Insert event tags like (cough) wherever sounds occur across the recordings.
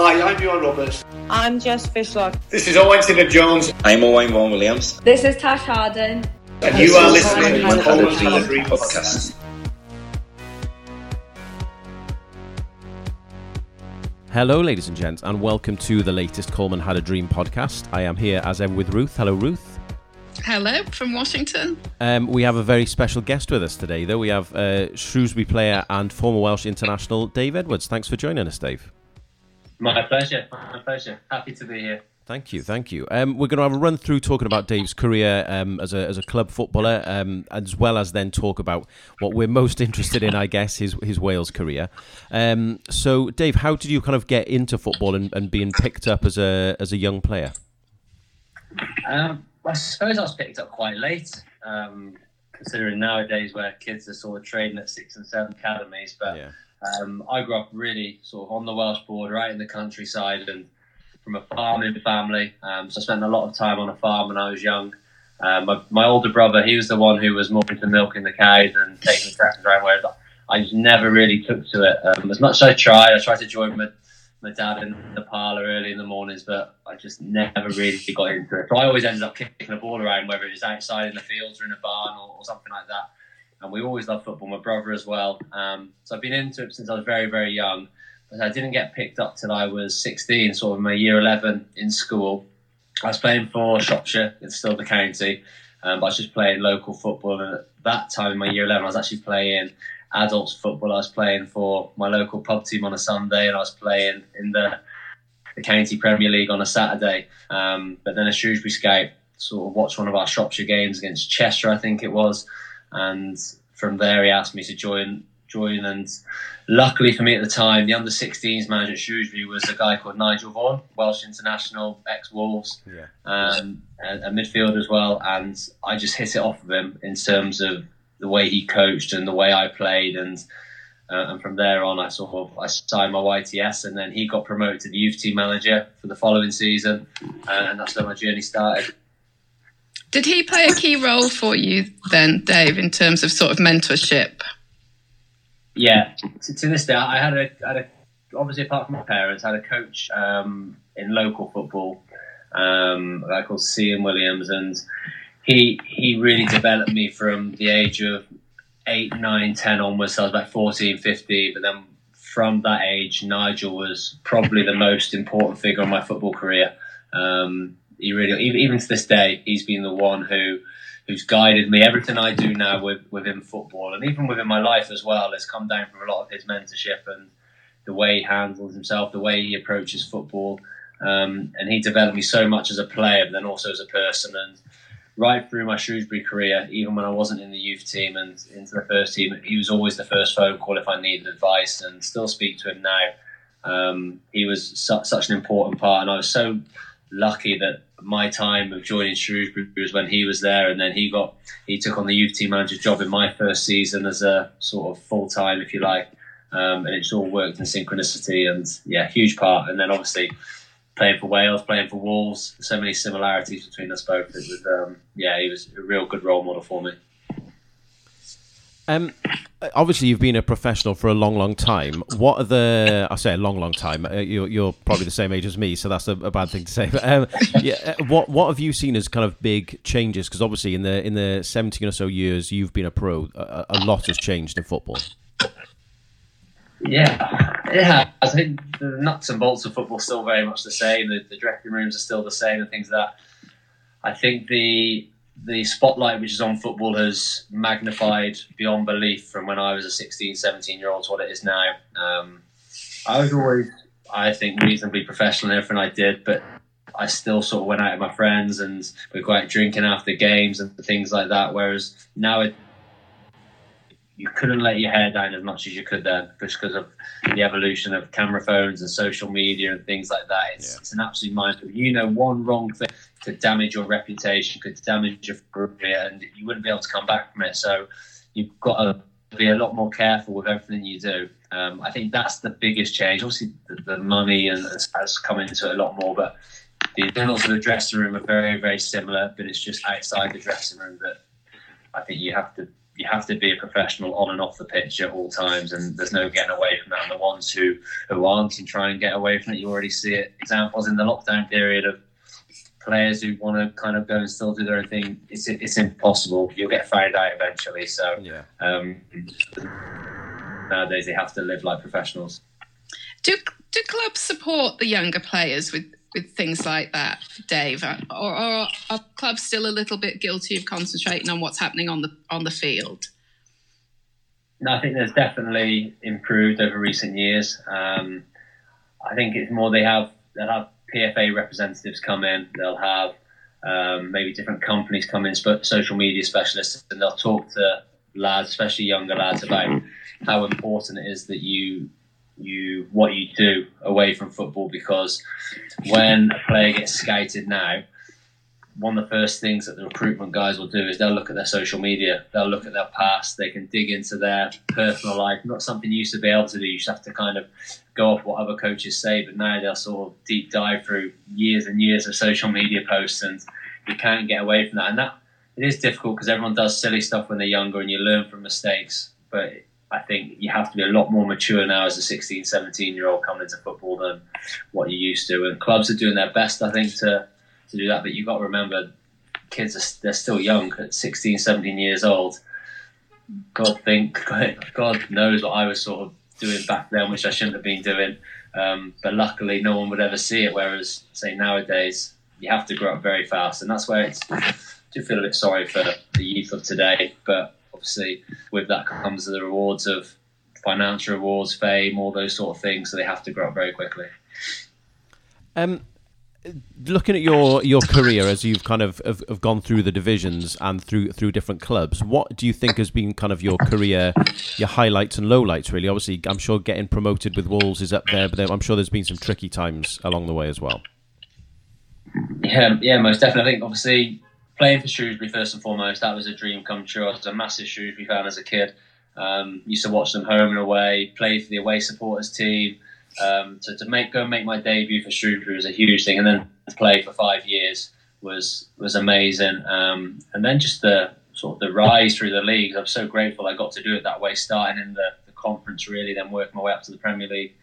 Hi, I'm Johan Roberts. I'm Jess Fishlock. This is Owen Taylor Jones. I'm Owain Vaughan Williams. This is Tash Harding. And you are listening to Coleman the Had a Coleman Dream Had a podcast. Hello, ladies and gents, and welcome to the latest Coleman Had a Dream podcast. I am here as ever with Ruth. Hello, Ruth. Hello from Washington. Um, we have a very special guest with us today, though. We have uh, Shrewsbury player and former Welsh international Dave Edwards. Thanks for joining us, Dave. My pleasure. My pleasure. Happy to be here. Thank you, thank you. Um, we're going to have a run through talking about Dave's career um, as a as a club footballer, um, as well as then talk about what we're most (laughs) interested in, I guess, his his Wales career. Um, so, Dave, how did you kind of get into football and, and being picked up as a as a young player? Um, I suppose I was picked up quite late, um, considering nowadays where kids are sort of trading at six and seven academies. But Yeah. Um, I grew up really sort of on the Welsh border, right in the countryside, and from a farming family. Um, so I spent a lot of time on a farm when I was young. Um, my, my older brother, he was the one who was more into milking the cows and taking the tractors around, whereas I just never really took to it. Um, as much as I tried, I tried to join my, my dad in the parlour early in the mornings, but I just never really got into it. So I always ended up kicking the ball around, whether it was outside in the fields or in a barn or, or something like that. And we always loved football, my brother as well. Um, so I've been into it since I was very, very young. But I didn't get picked up till I was 16, sort of my year 11 in school. I was playing for Shropshire, it's still the county, um, but I was just playing local football. And at that time, in my year 11, I was actually playing adults football. I was playing for my local pub team on a Sunday, and I was playing in the, the county Premier League on a Saturday. Um, but then a Shrewsbury scout sort of watched one of our Shropshire games against Chester, I think it was, and from there he asked me to join. Join and luckily for me at the time, the under 16s manager at Shrewsbury was a guy called Nigel Vaughan, Welsh international, ex Wolves Yeah. um, a, a midfielder as well, and I just hit it off of him in terms of the way he coached and the way I played, and uh, and from there on, I sort of I signed my YTS, and then he got promoted to the youth team manager for the following season, uh, and that's where my journey started. Did he play a key role for you then, Dave, in terms of sort of mentorship? Yeah, to, to this day, I had a, had a obviously apart from my parents, I had a coach um, in local football, um, a guy called Cian Williams, and he he really developed me from the age of eight, nine, ten onwards. So I was about 14, 15, but then from that age, Nigel was probably the most important figure in my football career. Um, he really, even, even to this day, he's been the one who who's guided me. Everything I do now with, within football and even within my life as well has come down from a lot of his mentorship and the way he handles himself, the way he approaches football. Um, and he developed me so much as a player, but then also as a person. And right through my Shrewsbury career, even when I wasn't in the youth team and into the first team, he was always the first phone call if I needed advice and still speak to him now. Um, he was su- such an important part, and I was so lucky that my time of joining Shrewsbury was when he was there, and then he got he took on the youth team manager job in my first season as a sort of full time, if you like, um, and it's all worked in synchronicity, and yeah, huge part. And then obviously playing for Wales, playing for Wolves, so many similarities between us both. It was um, yeah, he was a real good role model for me. Um, obviously, you've been a professional for a long, long time. What are the? I say a long, long time. Uh, you're, you're probably the same age as me, so that's a, a bad thing to say. But um, (laughs) yeah, uh, what what have you seen as kind of big changes? Because obviously, in the in the 17 or so years you've been a pro, a, a lot has changed in football. Yeah, yeah. I think the nuts and bolts of football still very much the same. The, the dressing rooms are still the same, and things like that. I think the the spotlight which is on football has magnified beyond belief from when I was a 16, 17 year old to what it is now. Um, I was always, I think, reasonably professional in everything I did, but I still sort of went out with my friends and we'd go out drinking after games and things like that. Whereas now it, you couldn't let your hair down as much as you could then, just because of the evolution of camera phones and social media and things like that. It's, Yeah. it's an absolute minefield. You know, one wrong thing could damage your reputation, could damage your career, and you wouldn't be able to come back from it. So you've got to be a lot more careful with everything you do. Um, I think that's the biggest change. Obviously, the, the money and has, come into it a lot more, but the internals of the dressing room are very, very similar. But it's just outside the dressing room that I think you have to you have to be a professional on and off the pitch at all times, and there's no getting away from that. And the ones who who aren't and try and get away from it, you already see it. Examples in the lockdown period of players who want to kind of go and still do their own thing. It's it's impossible. You'll get found out eventually. So Yeah. um, nowadays they have to live like professionals. Do do clubs support the younger players with with things like that, Dave, or, or are clubs still a little bit guilty of concentrating on what's happening on the on the field? No, I think there's definitely improved over recent years. Um, I think it's more they have they'll have PFA representatives come in. They'll have um, maybe different companies come in, sp- social media specialists, and they'll talk to lads, especially younger lads, about how important it is that you you what you do away from football. Because when a player gets scouted now, one of the first things that the recruitment guys will do is they'll look at their social media, they'll look at their past, they can dig into their personal life. Not something you used to be able to do. You just have to kind of go off what other coaches say, but now they'll sort of deep dive through years and years of social media posts, and you can't get away from that. And that it is difficult because everyone does silly stuff when they're younger, and you learn from mistakes. But I think you have to be a lot more mature now as a 16, 17 year old coming into football than what you used to. And clubs are doing their best, I think, to to do that. But you've got to remember, kids are they're still young at 16, 17 years old. God think (laughs) God knows what I was sort of doing back then, which I shouldn't have been doing. Um, but luckily, no one would ever see it. Whereas, say nowadays, you have to grow up very fast, and that's where it's. I do feel a bit sorry for the youth of today, but obviously, with that comes the rewards of financial rewards, fame, all those sort of things. So they have to grow up very quickly. Um, looking at your your career as you've kind of have, gone through the divisions and through through different clubs, what do you think has been kind of your career, your highlights and lowlights? Really, obviously, I'm sure getting promoted with Wolves is up there, but I'm sure there's been some tricky times along the way as well. Yeah, yeah, most definitely. I think obviously playing for Shrewsbury first and foremost, that was a dream come true. I was a massive Shrewsbury fan as a kid. Um, used to watch them home and away, play for the away supporters team. Um, so to make go and make my debut for Shrewsbury was a huge thing, and then to play for five years was was amazing. Um, and then just the sort of the rise through the leagues. I'm so grateful I got to do it that way, starting in the, the conference really, then working my way up to the Premier League.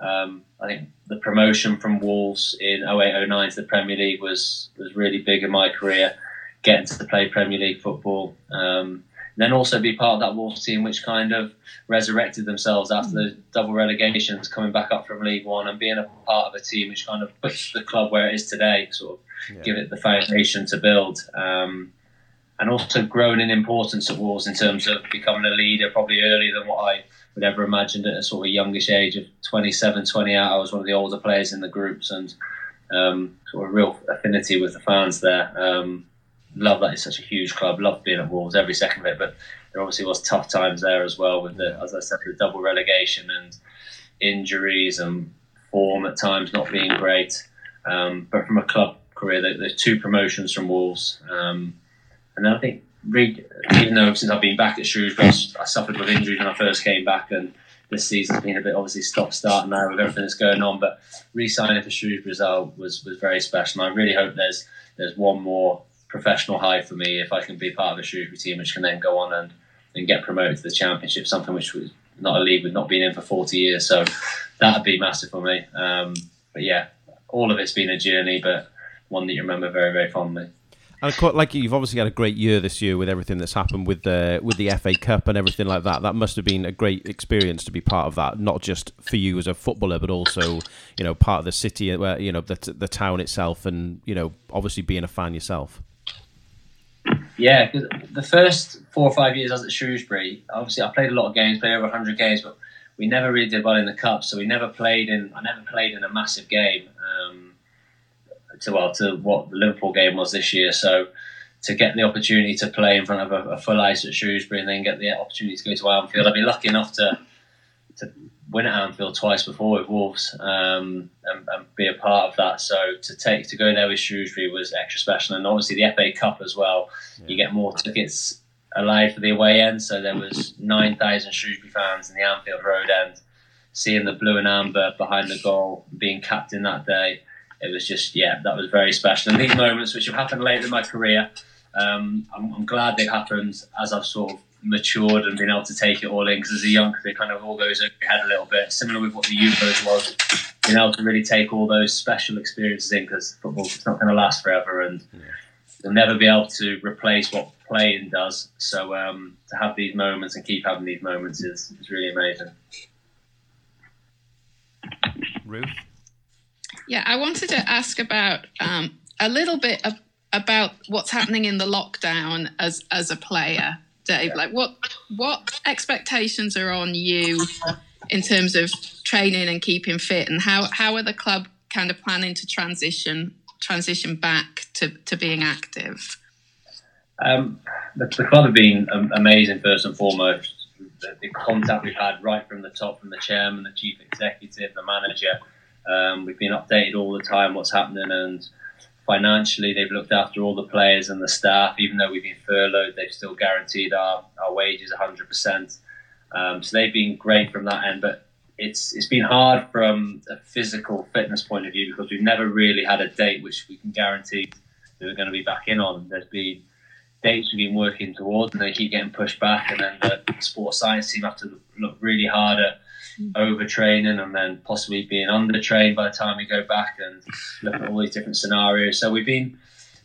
Um, I think the promotion from Wolves in 0809 to the Premier League was was really big in my career. Getting to play Premier League football, um, then also be part of that Wolves team, which kind of resurrected themselves after the double relegations, coming back up from League One and being a part of a team which kind of puts the club where it is today, sort of Yeah. give it the foundation to build. Um, and also grown in importance at Wolves in terms of becoming a leader, probably earlier than what I would ever imagined at a sort of youngish age of 27, 28. I was one of the older players in the groups and um, sort of real affinity with the fans there. Um, love that it's such a huge club. Love being at Wolves every second of it, but there obviously was tough times there as well with the, as I said, the double relegation and injuries and form at times not being great. Um, but from a club career, there, there's two promotions from Wolves, um, and then I think even though since I've been back at Shrewsbury, I suffered with injuries when I first came back, and this season's been a bit obviously stop start now with everything that's going on. But re-signing for Shrewsbury was was very special. And I really hope there's there's one more professional high for me if I can be part of a Shrewsbury team, which can then go on and, and get promoted to the Championship, something which was not a league we've not been in for 40 years. So that'd be massive for me. Um, but yeah, all of it's been a journey, but one that you remember very, very fondly. And quite like you've obviously had a great year this year with everything that's happened with the with the FA Cup and everything like that. That must have been a great experience to be part of that, not just for you as a footballer, but also you know part of the city, where you know the the town itself, and you know obviously being a fan yourself. Yeah, because the first four or five years I was at Shrewsbury, obviously I played a lot of games, played over 100 games, but we never really did well in the cup. So we never played in. I never played in a massive game. Um, to well, to what the Liverpool game was this year. So to get the opportunity to play in front of a, a full ice at Shrewsbury and then get the opportunity to go to Anfield, I've been lucky enough to to win at Anfield twice before with Wolves um, and, and be a part of that. So to take to go there with Shrewsbury was extra special, and obviously the FA Cup as well. You get more tickets allowed for the away end, so there was (laughs) nine thousand Shrewsbury fans in the Anfield Road end, seeing the blue and amber behind the goal, being captain that day. It was just yeah, that was very special. And these moments, which have happened later in my career, um, I'm, I'm glad they happened as I've sort of matured and been able to take it all in. Because as a youngster, it kind of all goes over your head a little bit. Similar with what the Euros was, being able to really take all those special experiences in. Because football it's not going to last forever, and you'll never be able to replace what playing does. So um, to have these moments and keep having these moments is, is really amazing. Ruth? Yeah, I wanted to ask about um, a little bit of, about what's happening in the lockdown as as a player, Dave. Like, what what expectations are on you in terms of training and keeping fit, and how how are the club kind of planning to transition transition back to, to being active? Um, the, the, club have been amazing first and foremost. The, the, contact we've had right from the top, from the chairman, the chief executive, the manager. Um, we've been updated all the time what's happening, and financially they've looked after all the players and the staff. Even though we've been furloughed, they've still guaranteed our, our wages 100%. Um, so they've been great from that end. But it's it's been hard from a physical fitness point of view because we've never really had a date which we can guarantee that we're going to be back in on. There's been dates we've been working towards and they keep getting pushed back, and then the sports science team have to look really hard at overtraining and then possibly being undertrained by the time we go back and look at all these different scenarios. So we've been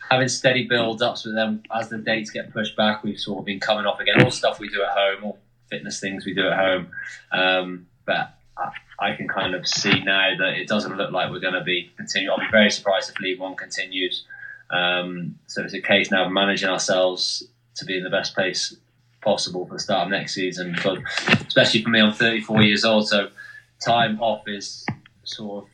having steady build ups with them as the dates get pushed back. We've sort of been coming off again. All stuff we do at home, all fitness things we do at home. Um, but I, can kind of see now that it doesn't look like we're going to be continuing. I'll be very surprised if League One continues. Um, so it's a case now of managing ourselves to be in the best place possible for the start of next season. But especially for me, I'm 34 years old, so time off is sort of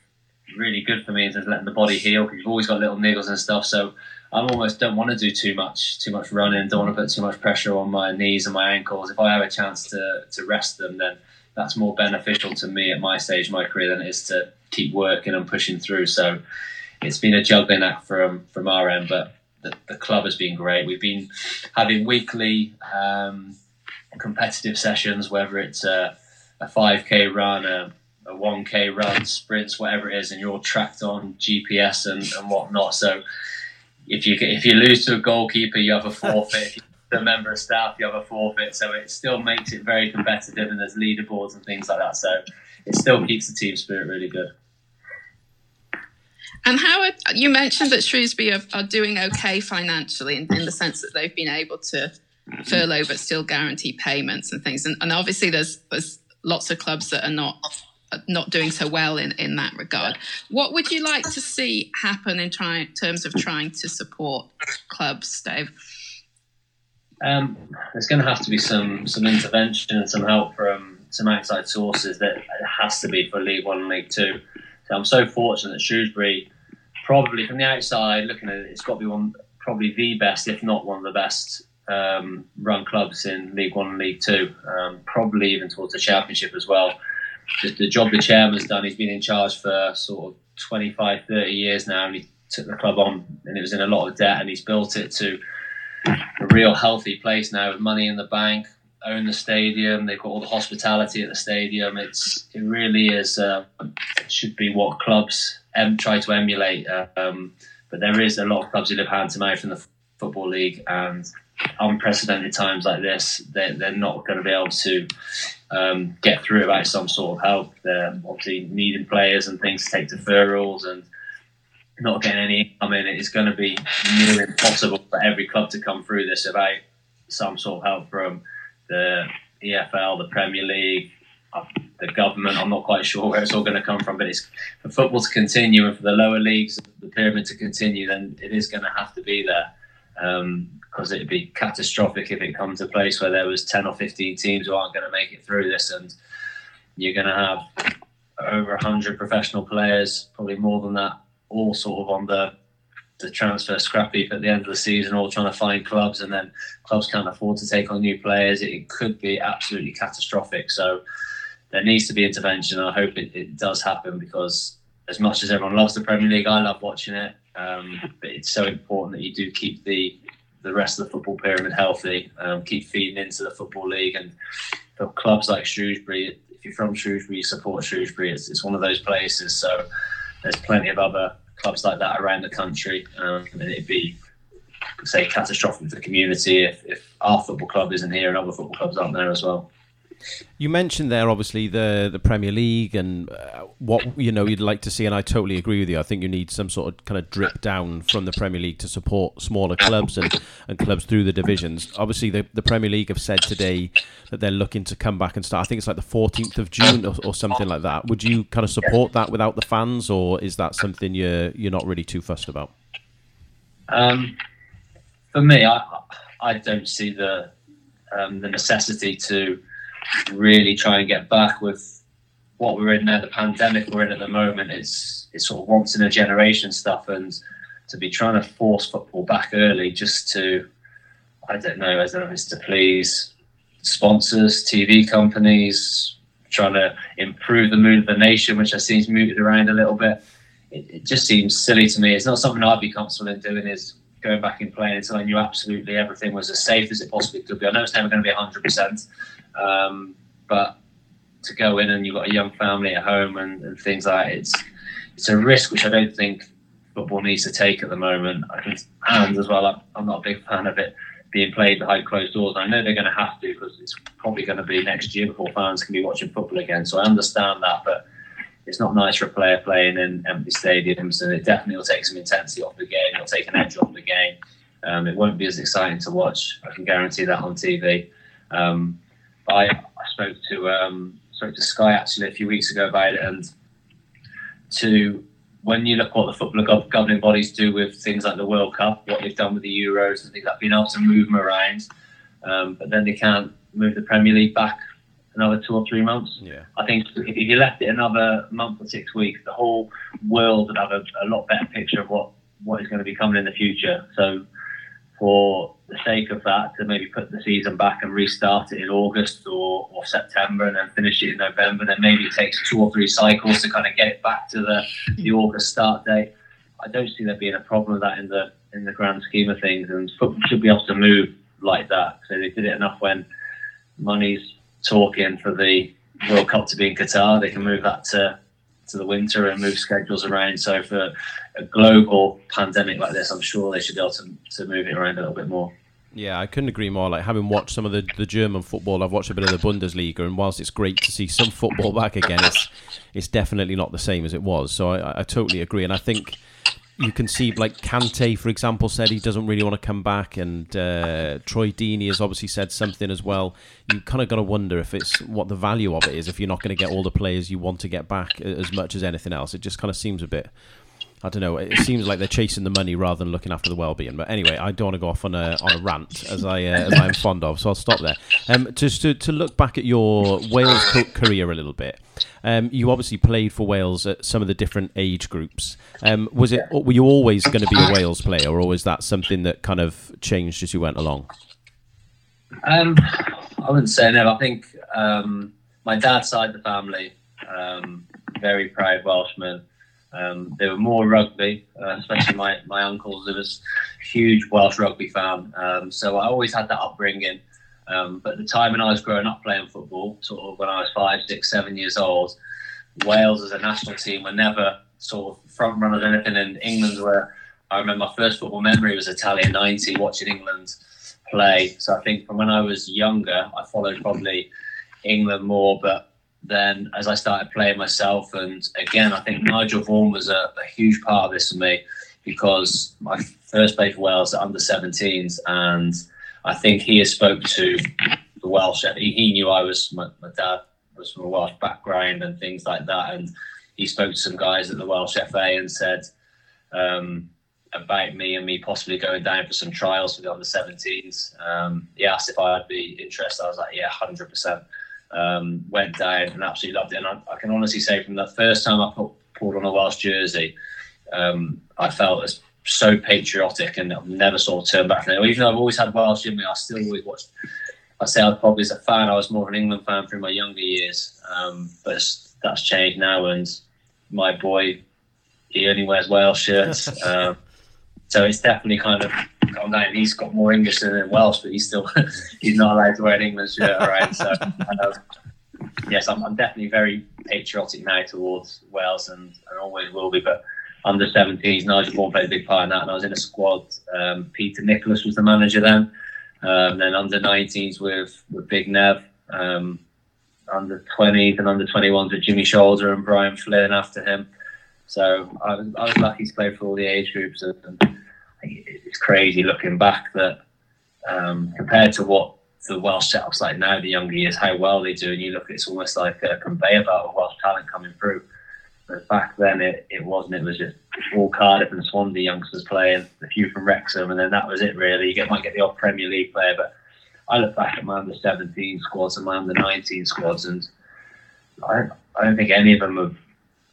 really good for me in terms of letting the body heal because you've always got little niggles and stuff. So I almost don't want to do too much, too much running. Don't want to put too much pressure on my knees and my ankles. If I have a chance to to rest them, then that's more beneficial to me at my stage of my career than it is to keep working and pushing through. So it's been a juggling act from from our end, but the, the club has been great. We've been having weekly um, competitive sessions, whether it's a, a 5k run, a, a 1k run, sprints, whatever it is, and you're all tracked on GPS and, and whatnot. So if you if you lose to a goalkeeper, you have a forfeit the member of staff, you have a forfeit. So it still makes it very competitive, and there's leaderboards and things like that. So it still keeps the team spirit really good. And how are, you mentioned that Shrewsbury are, are doing okay financially in, in, the sense that they've been able to furlough but still guarantee payments and things. And, and obviously, there's there's lots of clubs that are not not doing so well in, in that regard. What would you like to see happen in try, terms of trying to support clubs, Dave? Um, there's going to have to be some some intervention and some help from some outside sources. That has to be for League One and League Two. So I'm so fortunate that Shrewsbury, probably from the outside looking at it, it's got to be one probably the best, if not one of the best um, run clubs in League One and League Two. Um, probably even towards the Championship as well. Just the job the chairman's done. He's been in charge for sort of 25, 30 years now, and he took the club on, and it was in a lot of debt, and he's built it to a real healthy place now with money in the bank, own the stadium. They've got all the hospitality at the stadium. It's it really is uh, should be what clubs em- try to emulate. Um, but there is a lot of clubs who live hand to mouth in the f- football league, and unprecedented times like this, they're, they're not going to be able to um, get through without some sort of help. They're obviously needing players and things to take deferrals and not getting any income in, it is going to be near impossible for every club to come through this without some sort of help from the EFL, the Premier League, the government. I'm not quite sure where it's all going to come from, but it's for football to continue and for the lower leagues, the pyramid to continue, then it is going to have to be there. because um, it'd be catastrophic if it comes to a place where there was 10 or 15 teams who aren't going to make it through this and you're going to have over 100 professional players probably more than that all sort of on the the transfer scrap heap at the end of the season, all trying to find clubs, and then clubs can't afford to take on new players. It, could be absolutely catastrophic. So there needs to be intervention. I hope it, it, does happen because as much as everyone loves the Premier League, I love watching it. Um, but it's so important that you do keep the the rest of the football pyramid healthy, um, keep feeding into the football league, and for clubs like Shrewsbury, if you're from Shrewsbury, you support Shrewsbury. It's, it's one of those places. So there's plenty of other clubs like that around the country, um, and it'd be say catastrophic for the community if, if our football club isn't here and other football clubs aren't there as well. You mentioned there, obviously, the the Premier League and uh, what you know you'd like to see, and I totally agree with you. I think you need some sort of kind of drip down from the Premier League to support smaller clubs and, and clubs through the divisions. Obviously, the, the Premier League have said today that they're looking to come back and start. I think it's like the 14th of June or, or something like that. Would you kind of support that without the fans, or is that something you're you're not really too fussed about? Um, for me, I I don't see the um, the necessity to really try and get back with what we're in there, the pandemic we're in at the moment. It's it's sort of once in a generation stuff, and to be trying to force football back early just to, I don't know, as it's to please sponsors, TV companies, trying to improve the mood of the nation, which I seems mooted around a little bit. It, it just seems silly to me. It's not something I'd be comfortable in doing. Is going back and playing until I knew absolutely everything was as safe as it possibly could be. I know it's never going to be 100%, um, but to go in and you've got a young family at home and, and, things like that, it's it's a risk which I don't think football needs to take at the moment. And as well, I'm, I'm not a big fan of it being played behind closed doors. I know they're going to have to because it's probably going to be next year before fans can be watching football again. So I understand that, but it's not nice for a player playing in empty stadiums, and it definitely will take some intensity off the game. It'll take an edge off the game. Um, it won't be as exciting to watch. I can guarantee that on TV. Um, I, I spoke to um, spoke to Sky actually a few weeks ago about it, and to when you look what the football governing bodies do with things like the World Cup, what they've done with the Euros and things like being able to move them around, um, but then they can't move the Premier League back another two or three months. Yeah. I think if you left it another month or six weeks, the whole world would have a, a lot better picture of what, what is going to be coming in the future. So for the sake of that, to maybe put the season back and restart it in August or, or September and then finish it in November, then maybe it takes two or three cycles to kind of get it back to the, the August start date. I don't see there being a problem with that in the in the grand scheme of things, and football should be able to move like that. So they did it enough when money's talking for the World Cup to be in Qatar. They can move that to to the winter and move schedules around. So for a global pandemic like this, I'm sure they should be able to, to move it around a little bit more. Yeah, I couldn't agree more. Like having watched some of the, the German football, I've watched a bit of the Bundesliga, and whilst it's great to see some football (laughs) back again, it's it's definitely not the same as it was. So I, I totally agree, and I think you can see like Kante, for example, said he doesn't really want to come back, and uh, Troy Deeney has obviously said something as well. You kind of got to wonder if it's what the value of it is if you're not going to get all the players you want to get back as much as anything else. It just kind of seems a bit I don't know. It seems like they're chasing the money rather than looking after the well-being. But anyway, I don't want to go off on a on a rant as I uh, as I'm fond of, so I'll stop there. Um, just to to look back at your Wales career a little bit. Um, you obviously played for Wales at some of the different age groups. Um, was it were you always going to be a Wales player, or was that something that kind of changed as you went along? Um, I wouldn't say no. I think um, my dad's side of the family, um, very proud Welshman. Um, they were more rugby, uh, especially my, my uncles. It was huge Welsh rugby fan. Um, so I always had that upbringing. Um, but at the time when I was growing up playing football, sort of when I was five, six, seven years old, Wales as a national team were never sort of front runners anything. And England were, I remember my first football memory was Italia 90, watching England play. So I think from when I was younger, I followed probably England more. But then as I started playing myself, and again, I think Nigel Vaughan was a, a huge part of this for me because my first play for Wales at under 17s, and I think he has spoke to the Welsh. He, he knew I was my, my, dad was from a Welsh background and things like that, and he spoke to some guys at the Welsh FA and said um, about me and me possibly going down for some trials for the under 17s. Um, he asked if I'd be interested. I was like, yeah, hundred percent um, went down and absolutely loved it. And I, I, can honestly say, from the first time I put, pulled on a Welsh jersey, um, I felt as so patriotic and I've never sort of turned back from it. Even though I've always had Welsh in me, I still always watched. I say I was probably as a fan, I was more of an England fan through my younger years, um, but that's changed now. And my boy, he only wears Wales shirts, (laughs) um, so it's definitely kind of down. He's got more English than Welsh, but he's still (laughs) he's not allowed to wear an English shirt, right? So uh, yes, I'm, I'm, definitely very patriotic now towards Wales, and, and always will be. But under 17s. Nigel Vaughan played a big part in that, and I was in a squad. Um, Peter Nicholas was the manager then. Um, then under 19s with with Big Nev. Um, under 20s and under 21s with Jimmy Shoulder and Brian Flynn after him. So I was, I was lucky to play for all the age groups, and, and it's crazy looking back that um, compared to what the Welsh setup's like now, the younger years, how well they do, and you look, it's almost like a conveyor belt of Welsh talent coming through. But back then, it, it wasn't. It was just all Cardiff and Swansea youngsters playing, a few from Wrexham, and then that was it really. You get, might get the odd Premier League player, but I look back at my under 17 squads and my under 19 squads, and I, I don't think any of them have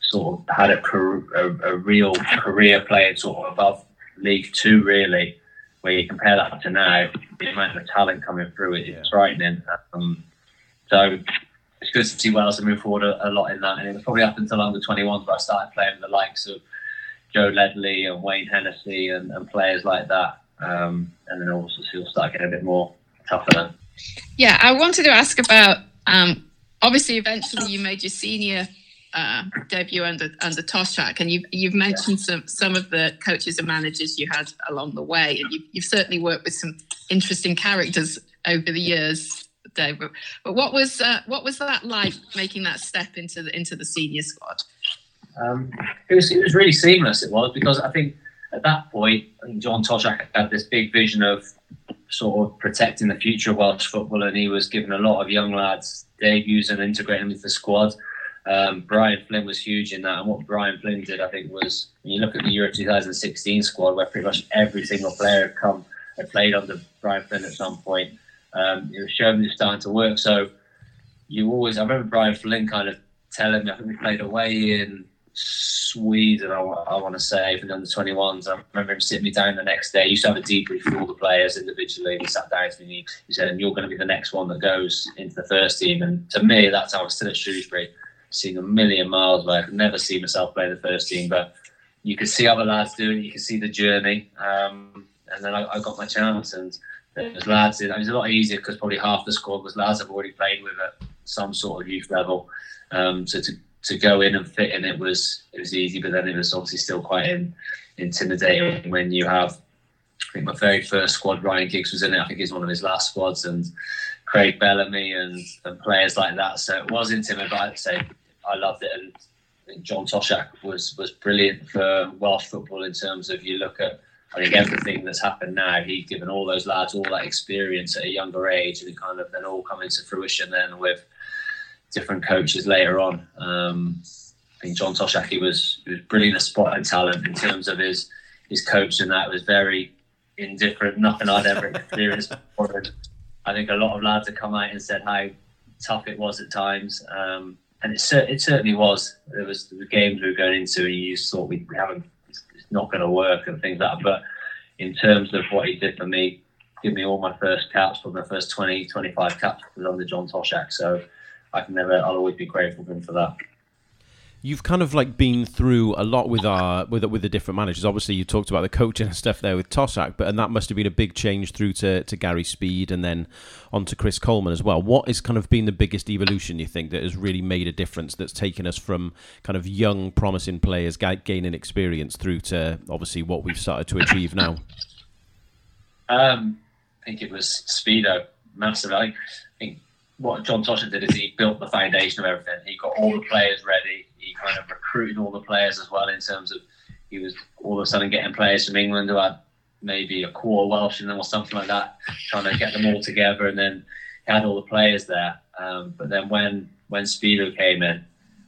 sort of had a, a, a real career playing sort of above League Two, really. Where you compare that to now, the amount of talent coming through it, it's frightening. Um, so it's good to see Wales move forward a, a, lot in that. And it was probably up until under 21s where I started playing the likes of Joe Ledley and Wayne Hennessy and, and players like that. Um, and then also you'll start getting a bit more tougher then. Yeah, I wanted to ask about um, obviously eventually you made your senior uh, debut under under Toshack, and you've you've mentioned yeah. some some of the coaches and managers you had along the way, and you, you've certainly worked with some interesting characters over the years, Dave. But, but what was uh, what was that like making that step into the into the senior squad? Um, it was it was really seamless. It was because I think at that point, I think John Toshack had this big vision of sort of protecting the future of Welsh football, and he was giving a lot of young lads debuts and integrating them into the squad. Um, Brian Flynn was huge in that, and what Brian Flynn did, I think, was when you look at the Euro 2016 squad, where pretty much every single player had come had played under Brian Flynn at some point. Um, it was showing was starting to work. So you always, I remember Brian Flynn kind of telling me, I think we played away in Sweden, I, I want to say, for the under 21s. I remember him sitting me down the next day. He used to have a debrief with all the players individually. He sat down to me. He said, and you're going to be the next one that goes into the first team. And to me, that's how I was still at Shrewsbury, seeing a million miles away. I could never see myself playing the first team, but you could see other lads doing it. You could see the journey. Um, and then I, I, got my chance. And there's lads, it was a lot easier because probably half the squad was lads I've already played with at some sort of youth level. Um, so to to go in and fit in it was it was easy, but then it was obviously still quite in, intimidating when you have. I think my very first squad, Ryan Giggs was in it. I think he's one of his last squads, and Craig Bellamy and, and players like that. So it was intimidating, but I'd say I loved it. And John Toshack was was brilliant for Welsh football in terms of you look at I think everything that's happened now, he's given all those lads all that experience at a younger age, and it kind of then all come into fruition then with different coaches later on. Um, I think John Toshack was was brilliant at spotting talent in terms of his his coaching. That was very indifferent, nothing I'd ever experienced (laughs) before. I think a lot of lads have come out and said how tough it was at times, um, and it, it certainly was. There was the games we were going into, and you just thought we, haven't, it's not going to work and things like that. But in terms of what he did for me, give me all my first caps, for my first 20, 25 caps was under John Toshack. So I can never. I'll always be grateful to him for that. You've kind of like been through a lot with our with with the different managers. Obviously, you talked about the coaching and stuff there with Toshack, but and that must have been a big change through to, to Gary Speed and then on to Chris Coleman as well. What has kind of been the biggest evolution you think that has really made a difference? That's taken us from kind of young, promising players gaining experience through to obviously what we've started to achieve now. Um, I think it was Speedo massive. I think what John Toshack did is he built the foundation of everything. He got all the players ready. He kind of recruited all the players as well in terms of he was all of a sudden getting players from England who had maybe a core Welsh in them or something like that, trying to get them all together. And then he had all the players there. Um, but then when when Speedo came in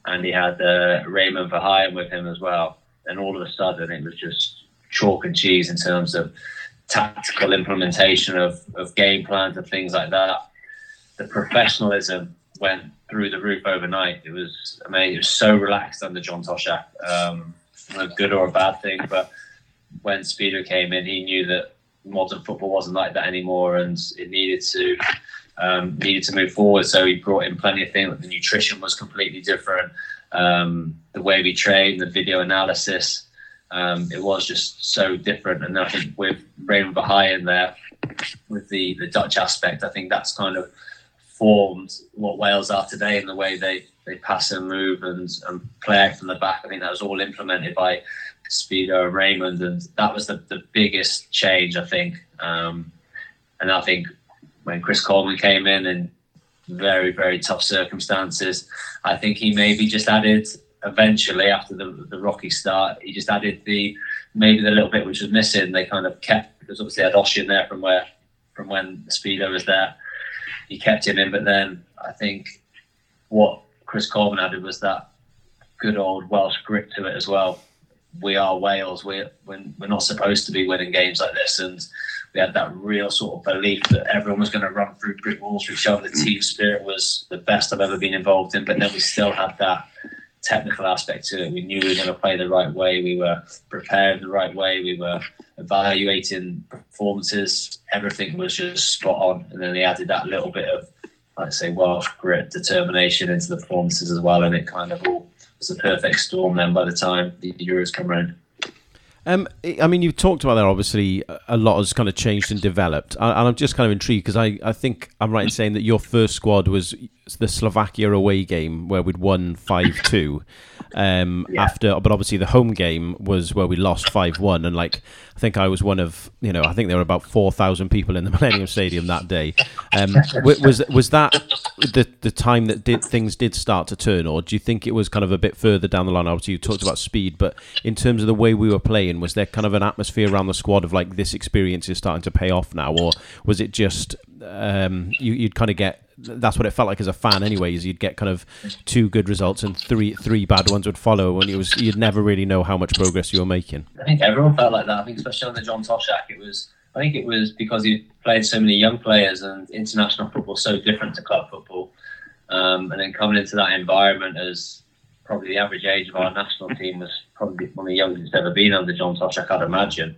and he had uh, Raymond Verheijen with him as well, then all of a sudden it was just chalk and cheese in terms of tactical implementation of, of game plans and things like that the professionalism went through the roof overnight. It was amazing. It was so relaxed under John Toshack. Um, a good or a bad thing, but when Speedo came in, he knew that modern football wasn't like that anymore, and it needed to um, needed to move forward. So he brought in plenty of things. The nutrition was completely different. Um, the way we train, the video analysis, um, it was just so different. And I think with Raymond Verheijen there, with the the Dutch aspect, I think that's kind of formed what Wales are today in the way they, they pass and move and, and play from the back. I think that was all implemented by Speedo and Raymond, and that was the, the biggest change, I think. Um, and I think when Chris Coleman came in in very, very tough circumstances, I think he maybe just added eventually after the, the rocky start, he just added the maybe the little bit which was missing. They kind of kept because obviously they had Osian there from where from when Speedo was there. He kept him in, but then I think what Chris Coleman added was that good old Welsh grit to it as well. We are Wales. We're we're not supposed to be winning games like this, and we had that real sort of belief that everyone was going to run through brick walls each other. The team spirit was the best I've ever been involved in, but then we still had that technical aspect to it. We knew we were going to play the right way. We were prepared the right way. We were evaluating performances. Everything was just spot on. And then they added that little bit of, like I say, Welsh grit, determination into the performances as well. And it kind of all was a perfect storm then by the time the Euros come around. Um, I mean, you've talked about that. Obviously, a lot has kind of changed and developed, and I'm just kind of intrigued because I, I think I'm right in saying that your first squad was the Slovakia away game where we'd won five two, (laughs) um, yeah. after, but obviously the home game was where we lost five one, and like I think I was one of you know I think there were about four thousand people in the (laughs) Millennium Stadium that day. Um, was was that the the time that did things did start to turn, or do you think it was kind of a bit further down the line? Obviously, you talked about speed, but in terms of the way we were playing, was there kind of an atmosphere around the squad of like this experience is starting to pay off now, or was it just um, you, you'd kind of get that's what it felt like as a fan anyways you'd get kind of two good results and three three bad ones would follow and it was you'd never really know how much progress you were making. I think everyone felt like that. I think especially on the john toshack it was i think it was because he played so many young players and international football so different to club football. Um, and then coming into that environment as probably the average age of our national team was probably one of the youngest ever been under john toshack i'd imagine.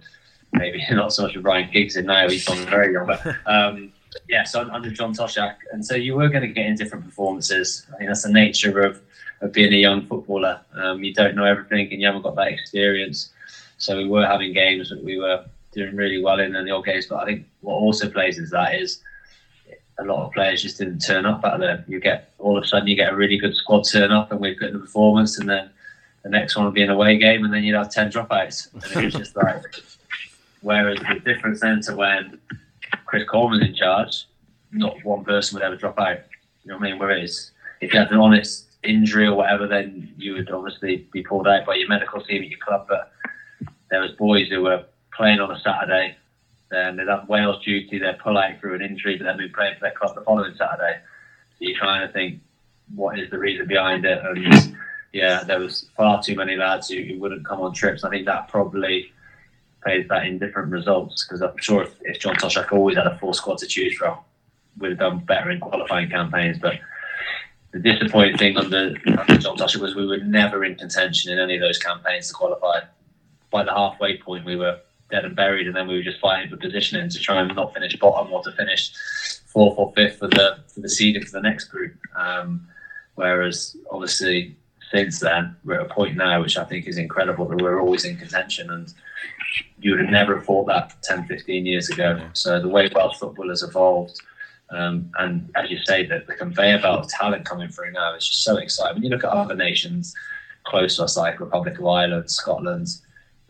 Maybe (laughs) not so much with Ryan Giggs in now he's gone very young but um, yeah, so under John Toshack, and so you were going to get in different performances. I think that's the nature of, of being a young footballer. Um, you don't know everything, and you haven't got that experience. So we were having games that we were doing really well in, and the old games. But I think what also plays into that is a lot of players just didn't turn up out there. You get all of a sudden you get a really good squad turn up, and we've got the performance, and then the next one will be an away game, and then you'd have ten dropouts. And it was just like, (laughs) whereas the difference then to when Chris Coleman's in charge, mm. not one person would ever drop out. You know what I mean? Whereas if you had an honest injury or whatever, then you would obviously be pulled out by your medical team at your club. But there was boys who were playing on a Saturday, then they'd have Wales duty, they'd pull out through an injury, but then be playing for their club the following Saturday. So you're trying to think, what is the reason behind it? And yeah, there was far too many lads who, who wouldn't come on trips. I think that probably plays that in different results because I'm sure if, if John Toshack always had a full squad to choose from, we'd have done better in qualifying campaigns. But the disappointing thing under, under John Toshack was we were never in contention in any of those campaigns to qualify. By the halfway point, we were dead and buried, and then we were just fighting for positioning to try and not finish bottom or to finish fourth or fifth for the for the seeding for the next group. Um, whereas obviously since then we're at a point now which I think is incredible that we're always in contention and you would have never thought that 10, 15 years ago. So the way Welsh football has evolved, um, and as you say, that the conveyor belt of talent coming through now is just so exciting. When you look at other nations close to us, like Republic of Ireland, Scotland,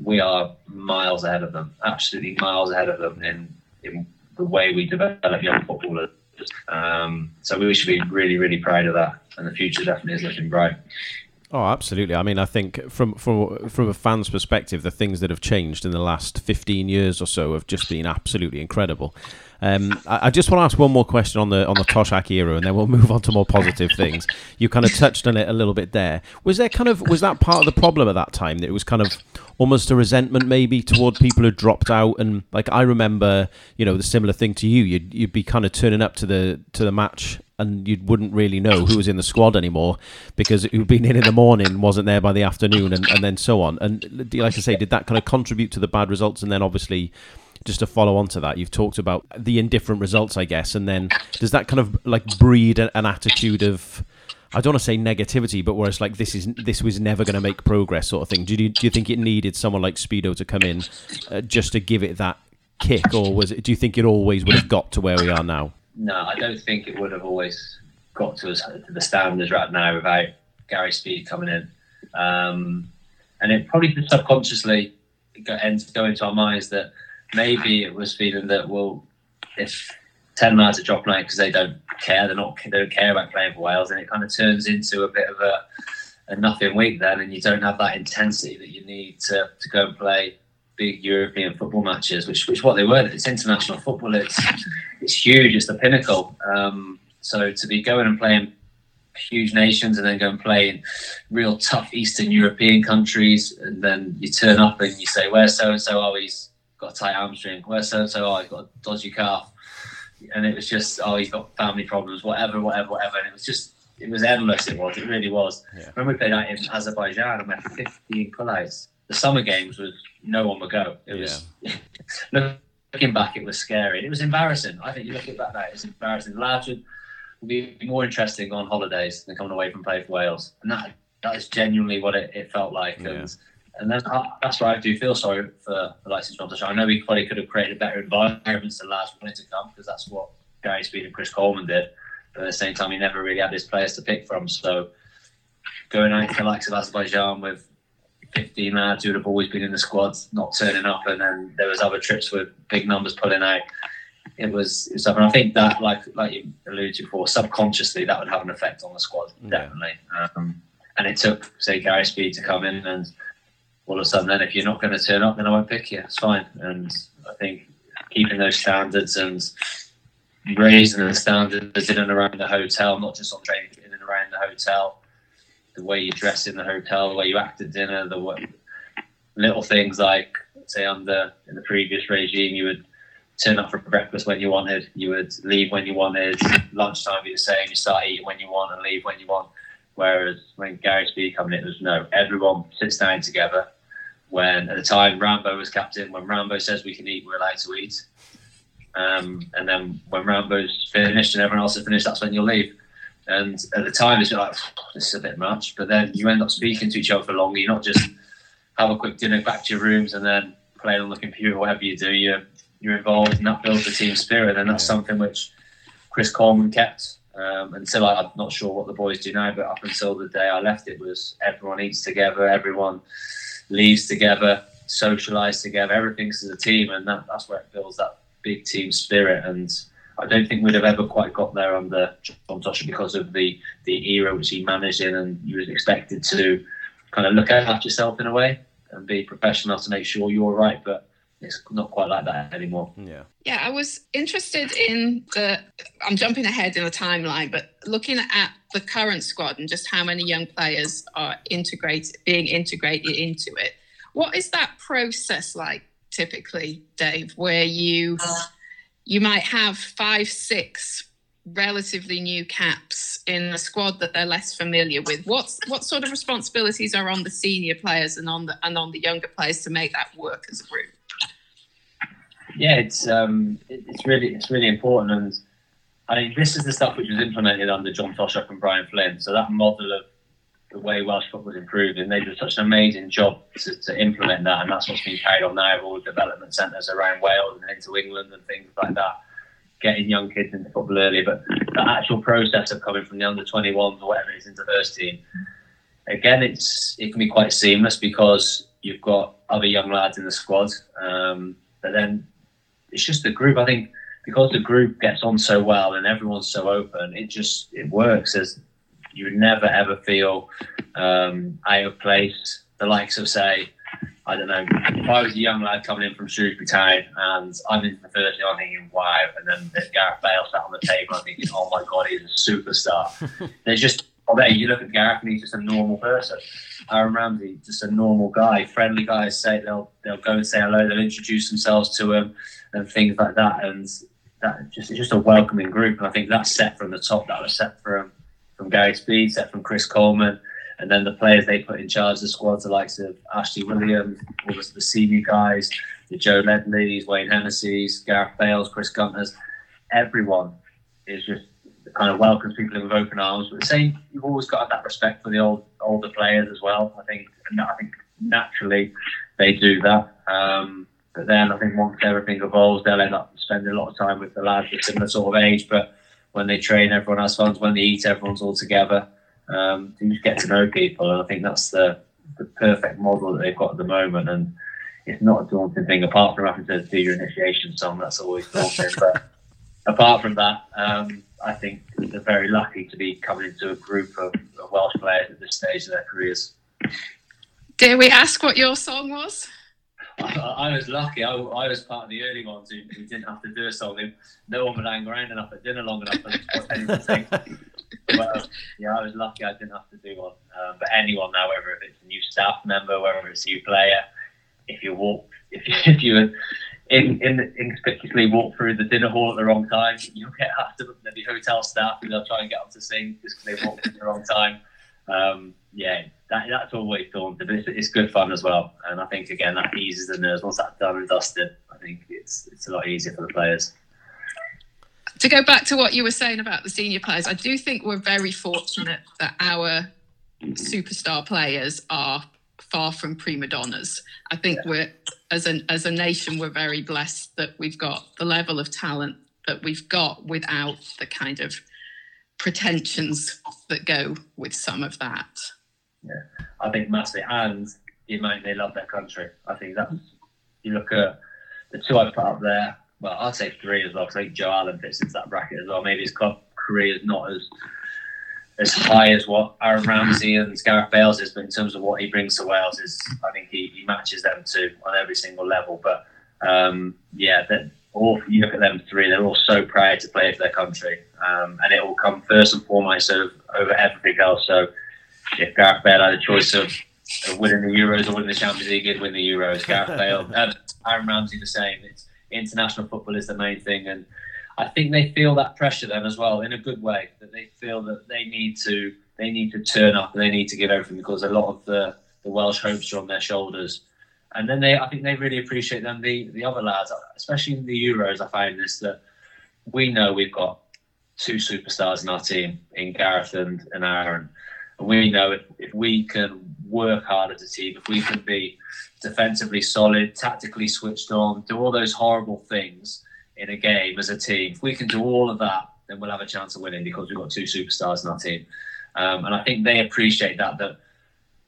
we are miles ahead of them, absolutely miles ahead of them in, in the way we develop young footballers. Um, so we should be really, really proud of that, and the future definitely is looking bright. Oh, absolutely. I mean, I think from from from a fan's perspective, the things that have changed in the last fifteen years or so have just been absolutely incredible. Um, I, I, just want to ask one more question on the on the Toshack era, and then we'll (laughs) move on to more positive things. You kind of touched on it a little bit there. Was there kind of was that part of the problem at that time that it was kind of almost a resentment maybe toward people who dropped out and like I remember you know the similar thing to you you'd you'd be kind of turning up to the to the match and you wouldn't really know who was in the squad anymore because who'd been in in the morning wasn't there by the afternoon and, and then so on and do you like I say did that kind of contribute to the bad results and then obviously just to follow on to that, you've talked about the indifferent results, I guess, and then does that kind of like breed an, attitude of I don't want to say negativity, but where it's like this is this was never going to make progress, sort of thing. Do you do you think it needed someone like Speedo to come in uh, just to give it that kick, or was it? Do you think it always would have got to where we are now? No, I don't think it would have always got to us to the standards right now without Gary Speed coming in. Um, and it probably just subconsciously go, go into our minds that maybe it was feeling that well, if ten lads are dropping out because they don't care, they're not they don't care about playing for Wales, and it kind of turns into a bit of a, a nothing week then, and you don't have that intensity that you need to, to go and play big European football matches, which which what they were. It's international football. It's it's huge. It's the pinnacle. Um, so to be going and playing huge nations and then go and play in real tough Eastern European countries, and then you turn up and you say, "Where's so and so? Oh, he's got a tight hamstring. Where's so and so? Oh, he's got a dodgy calf." And it was just, "Oh, he's got family problems. Whatever, whatever, whatever." And it was just, it was endless. It was. It really was. Yeah. When we played out in Azerbaijan, I had 15 pullouts. The summer games was no one would go. It was. Yeah. (laughs) looking back, it was scary. It was embarrassing. I think you look at that now, it's embarrassing. The Lads would be more interesting on holidays than coming away from play for Wales, and that that is genuinely what it, it felt like. Yeah. And and then uh, that's why I do feel sorry for the likes of John I know he probably could have created a better environment for last wanted to come because that's what Gary Speed and Chris Coleman did. But at the same time, he never really had his players to pick from. So going out to the likes of Azerbaijan with 15 lads who would have always been in the squad not turning up, and then there was other trips with big numbers pulling out. It was, it was something. I think that, like like you alluded to before, subconsciously that would have an effect on the squad, definitely. Yeah. Um, and it took, say, Gary Speed to come in, and all of a sudden, then if you're not going to turn up, then I won't pick you. It's fine. And I think keeping those standards and raising the standards in and around the hotel, not just on training, in and around the hotel, the way you dress in the hotel, the way you act at dinner, the little things like say the in the previous regime, you would turn up for breakfast when you wanted, you would leave when you wanted, lunchtime be the same, you start eating when you want and leave when you want. Whereas when Gary Speed coming in, it was no, everyone sits down together. When at the time Rambo was captain, when Rambo says we can eat, we're allowed to eat. Um, and then when Rambo's finished and everyone else is finished, that's when you'll leave. And at the time, it's like, this is a bit much. But then you end up speaking to each other for longer. You're not just have a quick dinner back to your rooms and then playing on the computer, whatever you do. You're, you're involved and that builds the team spirit. And that's something which Chris Coleman kept. Um, until I, I'm not sure what the boys do now, but up until the day I left, it was everyone eats together, everyone leaves together, socialise together, everything's as a team. And that, that's where it builds that big team spirit. And I don't think we'd have ever quite got there under John Toshack because of the the era which he managed in, and you was expected to kind of look after yourself in a way and be professional to make sure you're right. But it's not quite like that anymore. Yeah. Yeah, I was interested in the. I'm jumping ahead in the timeline, but looking at the current squad and just how many young players are integrated, being integrated into it. What is that process like typically, Dave? Where you you might have five, six relatively new caps in a squad that they're less familiar with. What's what sort of responsibilities are on the senior players and on the and on the younger players to make that work as a group? Yeah, it's um, it's really it's really important, and I mean, this is the stuff which was implemented under John Toshack and Brian Flynn. So that model of the way Welsh football was improving, they did such an amazing job to, to implement that, and that's what's been carried on now with all the development centres around Wales and into England and things like that, getting young kids into football early. But the actual process of coming from the under 21s or whatever it is into first team, again, it's it can be quite seamless because you've got other young lads in the squad, um, but then it's just the group. I think because the group gets on so well and everyone's so open, it just it works. As you never ever feel um, out of place. The likes of say, I don't know, if I was a young lad coming in from Shrewsbury Town and I'm in the first year, I'm thinking, wow, and then there's Gareth Bale sat on the table, I'm thinking, oh my god, he's a superstar. (laughs) there's just there you look at Gareth and he's just a normal person. Aaron Ramsey, just a normal guy, friendly guys. Say they'll they'll go and say hello, they'll introduce themselves to him, and things like that. And that just it's just a welcoming group. And I think that's set from the top. That was set from from Gary Speed, set from Chris Coleman, and then the players they put in charge of the squad, the likes of Ashley Williams, all the, the senior guys, the Joe Ledleys, Wayne Hennessy's, Gareth Bales, Chris Gunters, everyone is just kind of welcomes people in with open arms. But the same, you've always got that respect for the old older players as well. I think, I think naturally they do that. Um, but then I think once everything evolves, they'll end up spending a lot of time with the lads of similar sort of age. But when they train, everyone has fun. When they eat, everyone's all together. Um, you just get to know people, and I think that's the the perfect model that they've got at the moment, and it's not a daunting thing. Apart from having to do your initiation song, that's always daunting. but (laughs) apart from that, um, I think they're very lucky to be coming into a group of, of Welsh players at this stage of their careers. Dare we ask what your song was? I, I was lucky. I, I, was part of the early ones who, who, didn't have to do a song. No one would hang around enough at dinner long enough for anyone to. But yeah, I was lucky. I didn't have to do one. Um, but anyone now, whether it's a new staff member, whether it's a new player, if you walk, if you, (laughs) if you in, in inconspicuously walk through the dinner hall at the wrong time, you'll get after the hotel staff who they'll try and get up to sing just because they walked at the wrong time. Um, yeah, that, that's always daunting, but it's, it's, good fun as well. And I think again that eases the nerves. Once that's done and dusted, I think it's it's a lot easier for the players. To go back to what you were saying about the senior players, I do think we're very fortunate that our superstar players are far from prima donnas. I think yeah. we're as an as a nation we're very blessed that we've got the level of talent that we've got without the kind of pretensions that go with some of that. Yeah, I think massively, and the amount they love their country. I think that you look at the two I put up there. Well, I'd say three as well because I think Joe Allen fits into that bracket as well. Maybe his club career is not as as high as what Aaron Ramsey and Gareth Bale's is, but in terms of what he brings to Wales, is I think he, he matches them too on every single level. But um, yeah, that all you look at them three, they're all so proud to play for their country, um, and it will come first and foremost over, over everything else. So if Gareth Bale had a choice of, winning the Euros or winning the Champions League, he'd win the Euros. Gareth Bale, (laughs) uh, Aaron Ramsey, the same. It's international football is the main thing, and I think they feel that pressure then as well in a good way. That they feel that they need to they need to turn up and they need to give everything because a lot of the, the Welsh hopes are on their shoulders. And then they, I think they really appreciate them. The the other lads, especially in the Euros, I find this that we know we've got two superstars in our team in Gareth and, and Aaron. We know if, if we can work hard as a team, if we can be defensively solid, tactically switched on, do all those horrible things, in a game as a team. If we can do all of that, then we'll have a chance of winning because we've got two superstars in our team. Um, and I think they appreciate that, that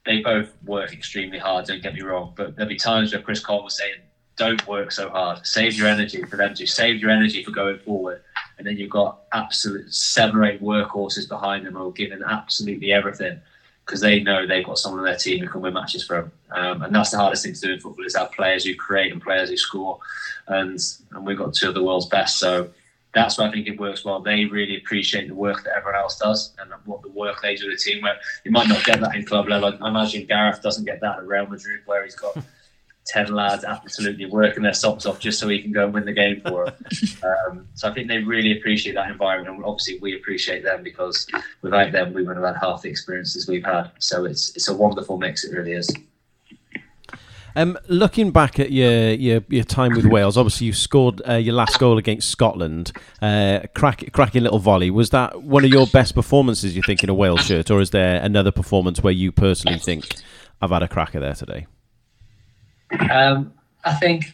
they both work extremely hard, don't get me wrong. But there'll be times where Chris Cole was saying, don't work so hard. Save your energy for them to. Save your energy for going forward. And then you've got absolute seven or eight workhorses behind them who are giving absolutely everything because they know they've got someone on their team who can win matches them. Um, and that's the hardest thing to do in football is have players who create and players who score. And and we've got two of the world's best. So that's why I think it works well. They really appreciate the work that everyone else does and what the work they do in the team. Where you might not get that in club level. I imagine Gareth doesn't get that at Real Madrid, where he's got (laughs) ten lads absolutely working their socks off just so he can go and win the game for them. (laughs) um, so I think they really appreciate that environment, and obviously we appreciate them because without them we wouldn't have had half the experiences we've had. So it's it's a wonderful mix. It really is. Um, looking back at your, your, your time with Wales, obviously you scored uh, your last goal against Scotland. Uh, crack, cracking little volley. Was that one of your best performances? You think in a Wales shirt, or is there another performance where you personally think I've had a cracker there today? Um, I think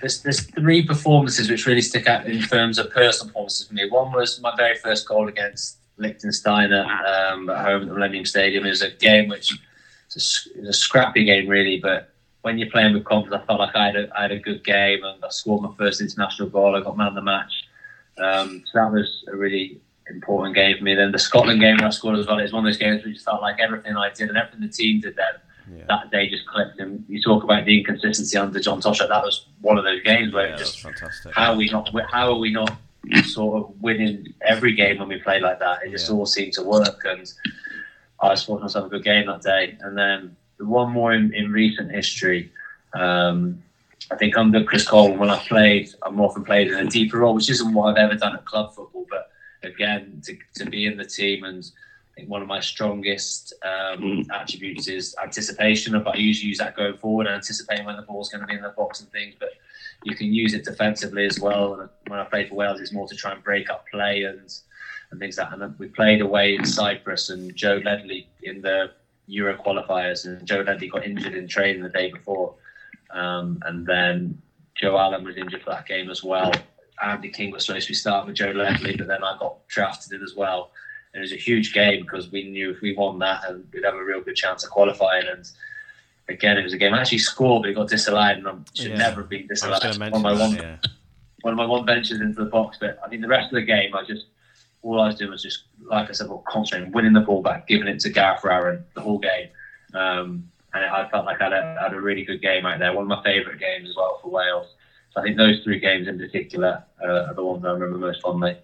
there's there's three performances which really stick out in terms of personal performances for me. One was my very first goal against Liechtenstein um, at home at the Millennium Stadium. It was a game which was a, a, scrappy game really, but when you're playing with confidence, I felt like I had a, I had a good game and I scored my first international goal. I got man of the match. Um, so that was a really important game for me. Then the Scotland game where I scored as well. It's one of those games where which felt like everything I did and everything the team did then yeah. that day just clicked. And you talk about the inconsistency under John Toshack. That was one of those games where yeah, just how are we not how are we not sort of winning every game when we play like that? It just yeah. all seemed to work, and I fortunate to have a good game that day. And then one more in, in recent history. Um, I think under Chris Cole, when I played, I'm often played in a deeper role, which isn't what I've ever done at club football. But again, to, to be in the team and think one of my strongest um, mm. attributes is anticipation. But I usually use that going forward, anticipating when the ball's going to be in the box and things. But you can use it defensively as well. And when I played for Wales, it's more to try and break up play and and things like that. And we played away in Cyprus, and Joe Ledley in the Euro qualifiers, and Joe Ledley got injured in training the day before, um, and then Joe Allen was injured for that game as well. Andy King was supposed to be starting with Joe Ledley, but then I got drafted in as well it was a huge game because we knew if we won that, and we'd have a real good chance of qualifying. And again, it was a game I actually scored, but it got disallowed, and I should Yeah. never have been disallowed. to One mention by one, yeah. one of my one benches into the box. But I think the rest of the game, I just all I was doing was just, like I said, well, concentrating, winning the ball back, giving it to Gareth Aaron the whole game. Um, and I felt like I had, a, had a really good game out there. One of my favourite games as well for Wales. So I think those three games in particular uh, are the ones I remember most fondly.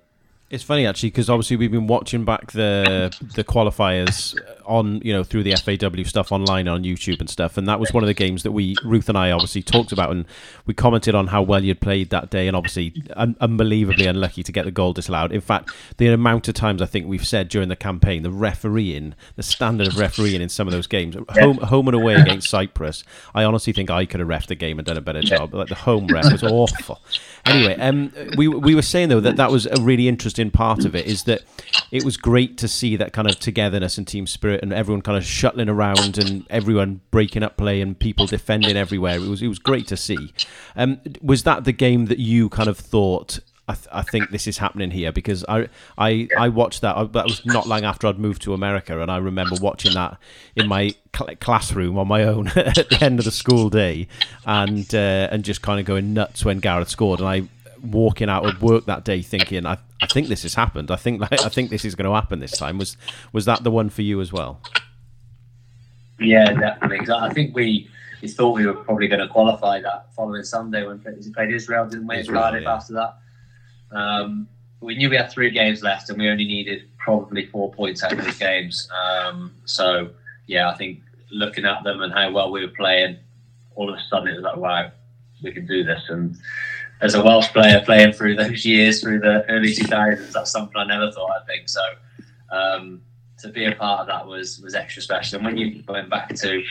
It's funny actually because obviously we've been watching back the the qualifiers on you know through the FAW stuff online on YouTube and stuff, and that was one of the games that we Ruth and I obviously talked about, and we commented on how well you'd played that day, and obviously un- unbelievably unlucky to get the goal disallowed. In fact, the amount of times I think we've said during the campaign, the refereeing, the standard of refereeing in some of those games, home home and away against Cyprus, I honestly think I could have refed the game and done a better job. Like the home ref was awful. Anyway, um, we we were saying though that that was a really interesting part of it is that it was great to see that kind of togetherness and team spirit and everyone kind of shuttling around and everyone breaking up play and people defending everywhere. It was it was great to see. Um, was that the game that you kind of thought? I, th- I think this is happening here because I I, I watched that. I, that was not long after I'd moved to America, and I remember watching that in my cl- classroom on my own (laughs) at the end of the school day, and uh, and just kind of going nuts when Gareth scored, and I walking out of work that day thinking I, I think this has happened. I think like, I think this is going to happen this time. Was was that the one for you as well? Yeah, definitely. I think we, we thought we were probably going to qualify that following Sunday when we played Israel, didn't we? Israel, Cardiff yeah. after that. Um, we knew we had three games left, and we only needed probably four points out of those games. Um, so yeah, I think looking at them and how well we were playing, all of a sudden it was like, wow, we can do this. And as a Welsh player playing through those years, through the early 2000s, that's something I never thought I'd think. So um, to be a part of that was was extra special. And when you went back to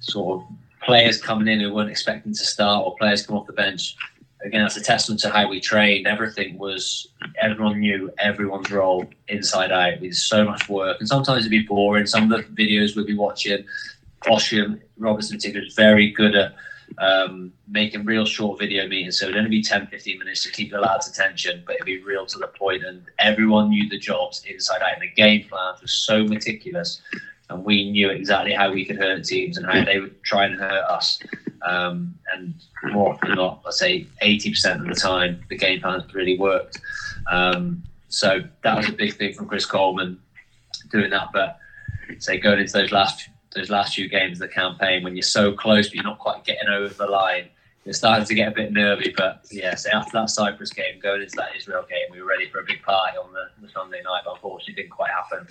sort of players coming in who weren't expecting to start or players come off the bench, again, that's a testament to how we trained. Everything was, everyone knew everyone's role inside out. It was so much work. And sometimes it'd be boring. Some of the videos we'd be watching, Osian Robertson particularly was very good at um, making real short video meetings. So it'd only be 10, 15 minutes to keep the lads' attention, but it'd be real to the point And everyone knew the jobs inside out. And the game plans were so meticulous. And we knew exactly how we could hurt teams and how they would try and hurt us. Um, and more often than not, I'd say 80% of the time, the game plans really worked. Um, so that was a big thing from Chris Coleman doing that. But say going into those last those last few games of the campaign, when you're so close but you're not quite getting over the line, you're starting to get a bit nervy. But yeah, so after that Cyprus game, going into that Israel game, we were ready for a big party on the, the Sunday night. But unfortunately, it didn't quite happen